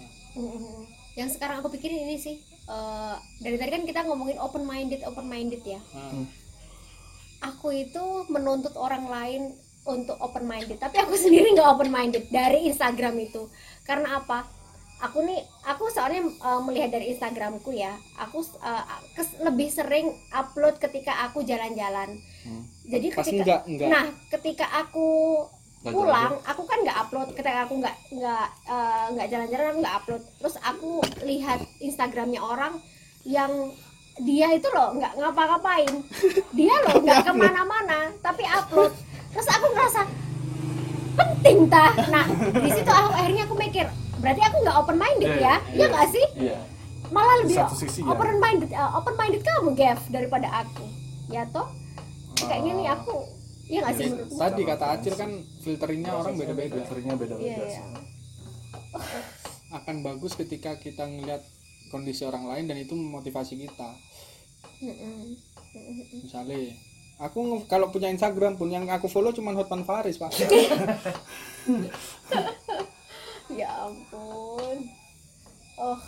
[SPEAKER 2] Yang sekarang aku pikirin ini sih eh, dari tadi kan kita ngomongin open minded open minded ya.
[SPEAKER 1] Nah,
[SPEAKER 2] aku itu menuntut orang lain untuk open minded tapi aku sendiri nggak open minded dari Instagram itu. Karena apa? Aku nih aku soalnya eh, melihat dari Instagramku ya aku kes- lebih sering upload ketika aku jalan-jalan.
[SPEAKER 3] Hmm.
[SPEAKER 2] jadi
[SPEAKER 1] Pas
[SPEAKER 2] ketika
[SPEAKER 1] enggak, enggak.
[SPEAKER 2] nah ketika aku pulang aku kan nggak upload ketika aku nggak nggak eh, nggak jalan-jalan aku nggak upload. Terus aku lihat Instagramnya orang yang dia itu loh nggak ngapa-ngapain dia loh nggak ke mana-mana tapi upload terus aku ngerasa penting tah nah di situ aku akhirnya aku mikir berarti aku nggak open minded
[SPEAKER 3] Iya,
[SPEAKER 2] ya
[SPEAKER 3] iya.
[SPEAKER 2] iya nggak sih
[SPEAKER 3] iya
[SPEAKER 2] malah lebih
[SPEAKER 3] Satu sisi ya.
[SPEAKER 2] open minded open minded kamu Gev daripada aku ya toh kayaknya nih aku iya nggak sih menurutmu
[SPEAKER 1] tadi kata Acil kan filternya orang beda-beda.
[SPEAKER 3] filternya beda-beda
[SPEAKER 2] Iya,
[SPEAKER 3] sih.
[SPEAKER 2] iya.
[SPEAKER 1] akan bagus ketika kita ngeliat kondisi orang lain dan itu memotivasi kita. Misalnya aku kalau punya Instagram pun yang aku follow cuma Hotman Faris pak.
[SPEAKER 2] Ya ampun. Oh.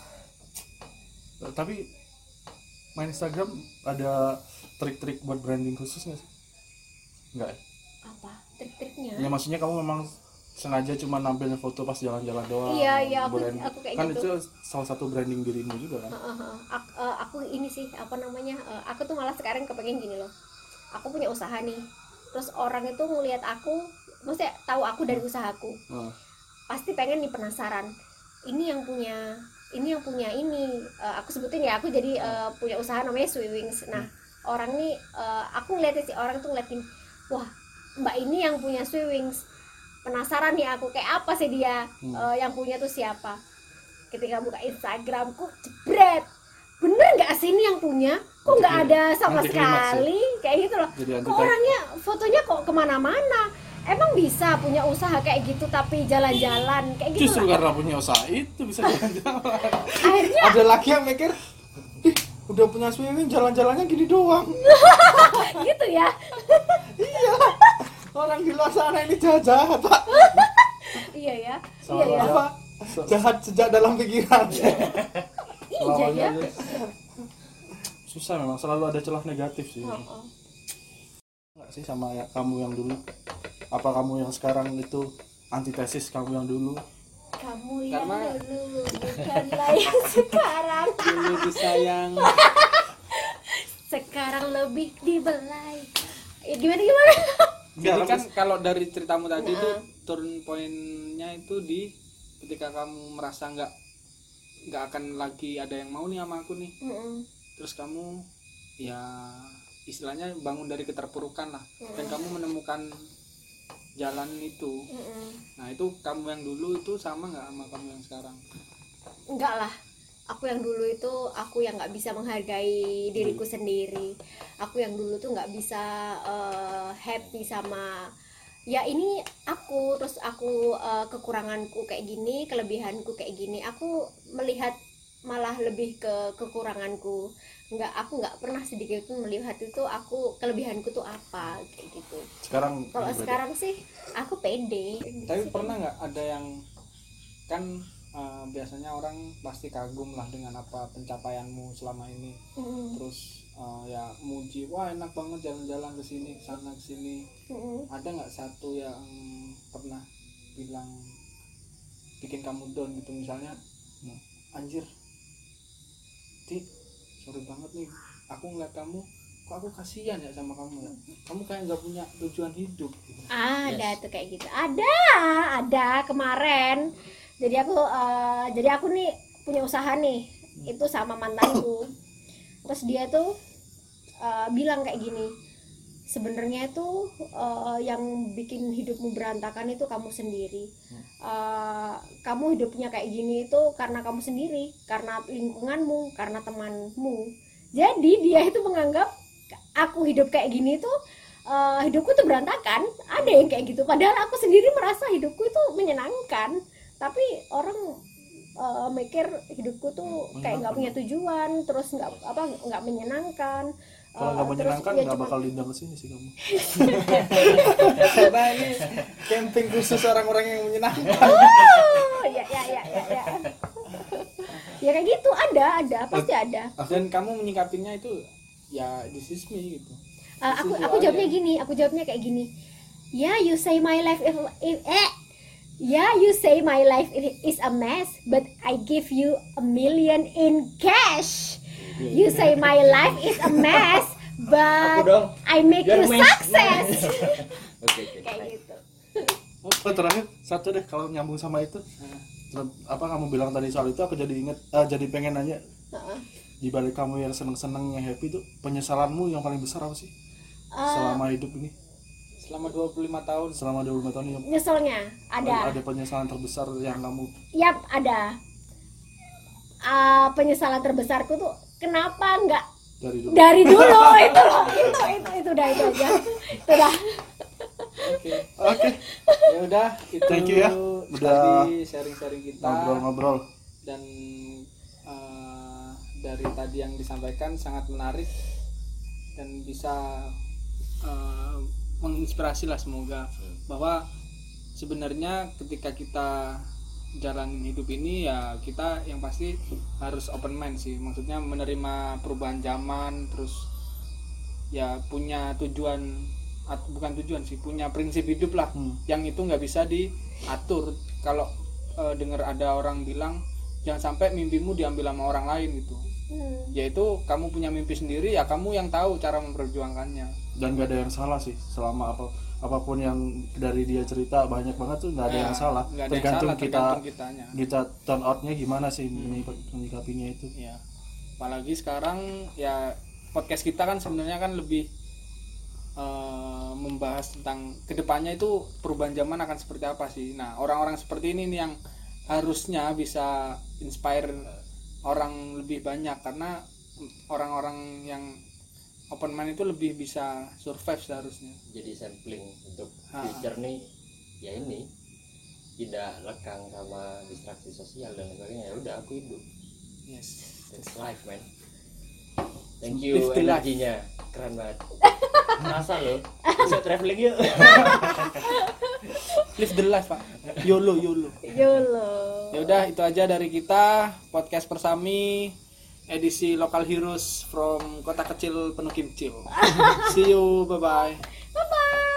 [SPEAKER 3] Tapi main Instagram ada trik-trik buat branding khusus nggak sih? Nggak ya?
[SPEAKER 2] apa? Trik-triknya?
[SPEAKER 3] Ya maksudnya kamu memang sengaja cuma nampilin foto pas jalan-jalan doang
[SPEAKER 2] Iya, iya, aku-
[SPEAKER 3] brand-
[SPEAKER 2] aku kayak
[SPEAKER 3] kan
[SPEAKER 2] gitu.
[SPEAKER 3] itu salah satu branding dirimu juga kan?
[SPEAKER 2] Heeh, heeh. Ak- eh, aku ini sih apa namanya eh, aku tuh malah sekarang kepengen gini loh. Aku punya usaha nih. Terus orang itu ngelihat aku maksudnya tahu aku dari usahaku
[SPEAKER 3] Nah,
[SPEAKER 2] pasti pengen nih penasaran. Ini yang punya ini yang punya ini. Eh, aku sebutin ya aku jadi eh, punya usaha namanya Swiwings nah orang nih aku ngeliatin si orang tuh ngeliatin wah mbak ini yang punya Swiwings penasaran nih aku kayak apa sih dia
[SPEAKER 3] Hmm.
[SPEAKER 2] Eh, yang punya tuh siapa? Ketika buka Instagramku jebret. Bener nggak sih ini yang punya? Kok nggak ada sama
[SPEAKER 3] ya?
[SPEAKER 2] sekali? Kayak gitu loh.
[SPEAKER 3] Jadi
[SPEAKER 2] kok orangnya fotonya kok ke mana-mana? Emang bisa punya usaha kayak gitu tapi jalan-jalan kayak gitu
[SPEAKER 3] justru
[SPEAKER 2] lah.
[SPEAKER 3] karena punya usaha itu bisa jalan-jalan.
[SPEAKER 2] Akhirnya
[SPEAKER 1] ada lagi yang mikir ih udah punya swimming jalan-jalannya gini doang.
[SPEAKER 2] Gitu ya
[SPEAKER 1] orang di luar sana ini jahat pak.
[SPEAKER 2] Iya ya. Iya ya.
[SPEAKER 3] aja.
[SPEAKER 1] apa? Jahat sejak dalam pikiran.
[SPEAKER 2] Iya ya.
[SPEAKER 3] Aja. susah memang selalu ada celah negatif sih.
[SPEAKER 2] Oh, oh.
[SPEAKER 3] Nggak sih sama ya, kamu yang dulu. Apa kamu yang sekarang itu antitesis kamu yang dulu?
[SPEAKER 2] Kamu yang
[SPEAKER 1] Karena-
[SPEAKER 2] dulu bukanlah yang sekarang.
[SPEAKER 1] Dulu disayang.
[SPEAKER 2] Sekarang lebih dibelai. Eh, gimana gimana
[SPEAKER 1] jadi kan kalau dari ceritamu tadi itu turn pointnya itu di ketika kamu merasa nggak nggak akan lagi ada yang mau nih sama aku nih. Terus kamu ya istilahnya bangun dari keterpurukan lah. Dan
[SPEAKER 2] Mm.
[SPEAKER 1] kamu menemukan jalan itu. Nah itu kamu yang dulu itu sama nggak sama kamu yang sekarang?
[SPEAKER 2] Enggak lah aku yang dulu itu aku yang nggak bisa menghargai diriku sendiri. Aku yang dulu tuh nggak bisa eh, happy sama ya ini aku terus aku eh, kekuranganku kayak gini kelebihanku kayak gini. Aku melihat malah lebih ke kekuranganku. Nggak aku nggak pernah sedikit pun melihat itu aku kelebihanku tuh apa kayak gitu.
[SPEAKER 3] Sekarang
[SPEAKER 2] kalau sekarang sih aku pede.
[SPEAKER 1] Tapi pernah nggak ada yang kan eh, biasanya orang pasti kagum lah dengan apa pencapaianmu selama ini.
[SPEAKER 2] Mm,
[SPEAKER 1] terus eh, ya muji wah enak banget jalan-jalan ke sini sana ke sini.
[SPEAKER 2] Mm,
[SPEAKER 1] ada nggak satu yang pernah bilang bikin kamu down gitu? Misalnya anjir ti sorry banget nih aku ngeliat kamu kok aku kasihan ya sama kamu ya? Kamu kayak nggak punya tujuan hidup. Gitu.
[SPEAKER 2] ada tuh kayak gitu. Ada ada kemarin jadi aku eh, jadi aku nih punya usaha nih itu sama mantanku. Terus dia tuh eh, bilang kayak gini sebenarnya itu eh, yang bikin hidupmu berantakan itu kamu sendiri. Eh, kamu hidupnya kayak gini itu karena kamu sendiri karena lingkunganmu karena temanmu. Jadi dia itu menganggap aku hidup kayak gini tuh eh, hidupku tuh berantakan. Ada yang kayak gitu. Padahal aku sendiri merasa hidupku itu menyenangkan tapi orang eh, mikir hidupku tuh kayak nggak punya tujuan terus nggak apa nggak menyenangkan.
[SPEAKER 3] Kalau
[SPEAKER 2] Eh,
[SPEAKER 3] nggak
[SPEAKER 2] terus
[SPEAKER 3] menyenangkan
[SPEAKER 2] ya
[SPEAKER 3] nggak
[SPEAKER 2] cuma-
[SPEAKER 3] bakal diundang ke sini sih kamu.
[SPEAKER 1] Karena ini camping khusus orang-orang yang menyenangkan.
[SPEAKER 2] Oh, ya ya ya ya ya ya kayak gitu ada ada pasti ada.
[SPEAKER 1] Dan kamu menyikapinya itu ya this is me gitu.
[SPEAKER 2] Uh, aku aku jawabnya gini aku jawabnya kayak gini. Ya you say my life if, if eh yeah you say my life is a mess but I give you a million in cash. You say my life is a mess but. I make you success.
[SPEAKER 4] Oke oke.
[SPEAKER 2] kayak gitu.
[SPEAKER 3] Oh terakhir satu deh kalau nyambung sama itu. Ter- apa kamu bilang tadi soal itu aku jadi inget eh, jadi pengen nanya.
[SPEAKER 2] Heeh.
[SPEAKER 3] di balik kamu yang seneng-seneng yang happy itu penyesalanmu yang paling besar apa sih?
[SPEAKER 2] Uh,
[SPEAKER 3] selama hidup ini
[SPEAKER 1] selama 25 tahun.
[SPEAKER 3] Selama 25 tahun ini
[SPEAKER 2] nyeselnya ada.
[SPEAKER 3] Ada penyesalan terbesar yang kamu
[SPEAKER 2] Yap, ada. Ah, penyesalan terbesarku tuh kenapa nggak
[SPEAKER 3] dari dulu.
[SPEAKER 2] Dari dulu itu loh itu itu itu udah itu aja. Itu dah.
[SPEAKER 1] Oke
[SPEAKER 3] oke.
[SPEAKER 1] Ya udah itu
[SPEAKER 3] Thank you ya. Udah
[SPEAKER 1] tadi sharing-sharing kita.
[SPEAKER 3] ngobrol-ngobrol.
[SPEAKER 1] Dan eh, dari tadi yang disampaikan sangat menarik dan bisa eh, menginspirasi lah semoga. Bahwa sebenarnya ketika kita jalan hidup ini ya kita yang pasti harus open mind sih. Maksudnya menerima perubahan zaman terus ya punya tujuan at- bukan tujuan sih punya prinsip hidup lah
[SPEAKER 3] Hmm.
[SPEAKER 1] yang itu nggak bisa diatur. Kalau eh, dengar ada orang bilang jangan sampai mimpimu diambil sama orang lain gitu
[SPEAKER 2] Hmm.
[SPEAKER 1] yaitu kamu punya mimpi sendiri ya kamu yang tahu cara memperjuangkannya.
[SPEAKER 3] Dan gak ada yang salah sih selama apa apa pun yang dari dia cerita banyak banget tuh nggak ada
[SPEAKER 1] Ya,
[SPEAKER 3] yang salah.
[SPEAKER 1] ada yang
[SPEAKER 3] tergantung
[SPEAKER 1] salah,
[SPEAKER 3] kita
[SPEAKER 1] tergantung kitanya.
[SPEAKER 3] kita turn outnya gimana sih menyik- menyikapinya itu.
[SPEAKER 1] Ya apalagi sekarang ya podcast kita kan sebenarnya kan lebih eh, membahas tentang ke depannya itu perubahan zaman akan seperti apa sih. Nah orang-orang seperti ini nih yang harusnya bisa inspire orang lebih banyak karena orang-orang yang open mind itu lebih bisa survive seharusnya.
[SPEAKER 4] Jadi sampling untuk future nih ya ini tidak lekang sama distraksi sosial dan sebagainya. Ya udah aku hidup.
[SPEAKER 1] Yes.
[SPEAKER 4] That's life man thank you
[SPEAKER 1] Live the life.
[SPEAKER 4] energinya. Keren banget. Masa lo. Bisa traveling yuk.
[SPEAKER 1] Live the life pak. Yolo yolo.
[SPEAKER 2] YOLO.
[SPEAKER 1] Ya udah itu aja dari kita. Podcast Persami edisi Local Heroes from kota kecil penuh kimcil. See you, bye bye.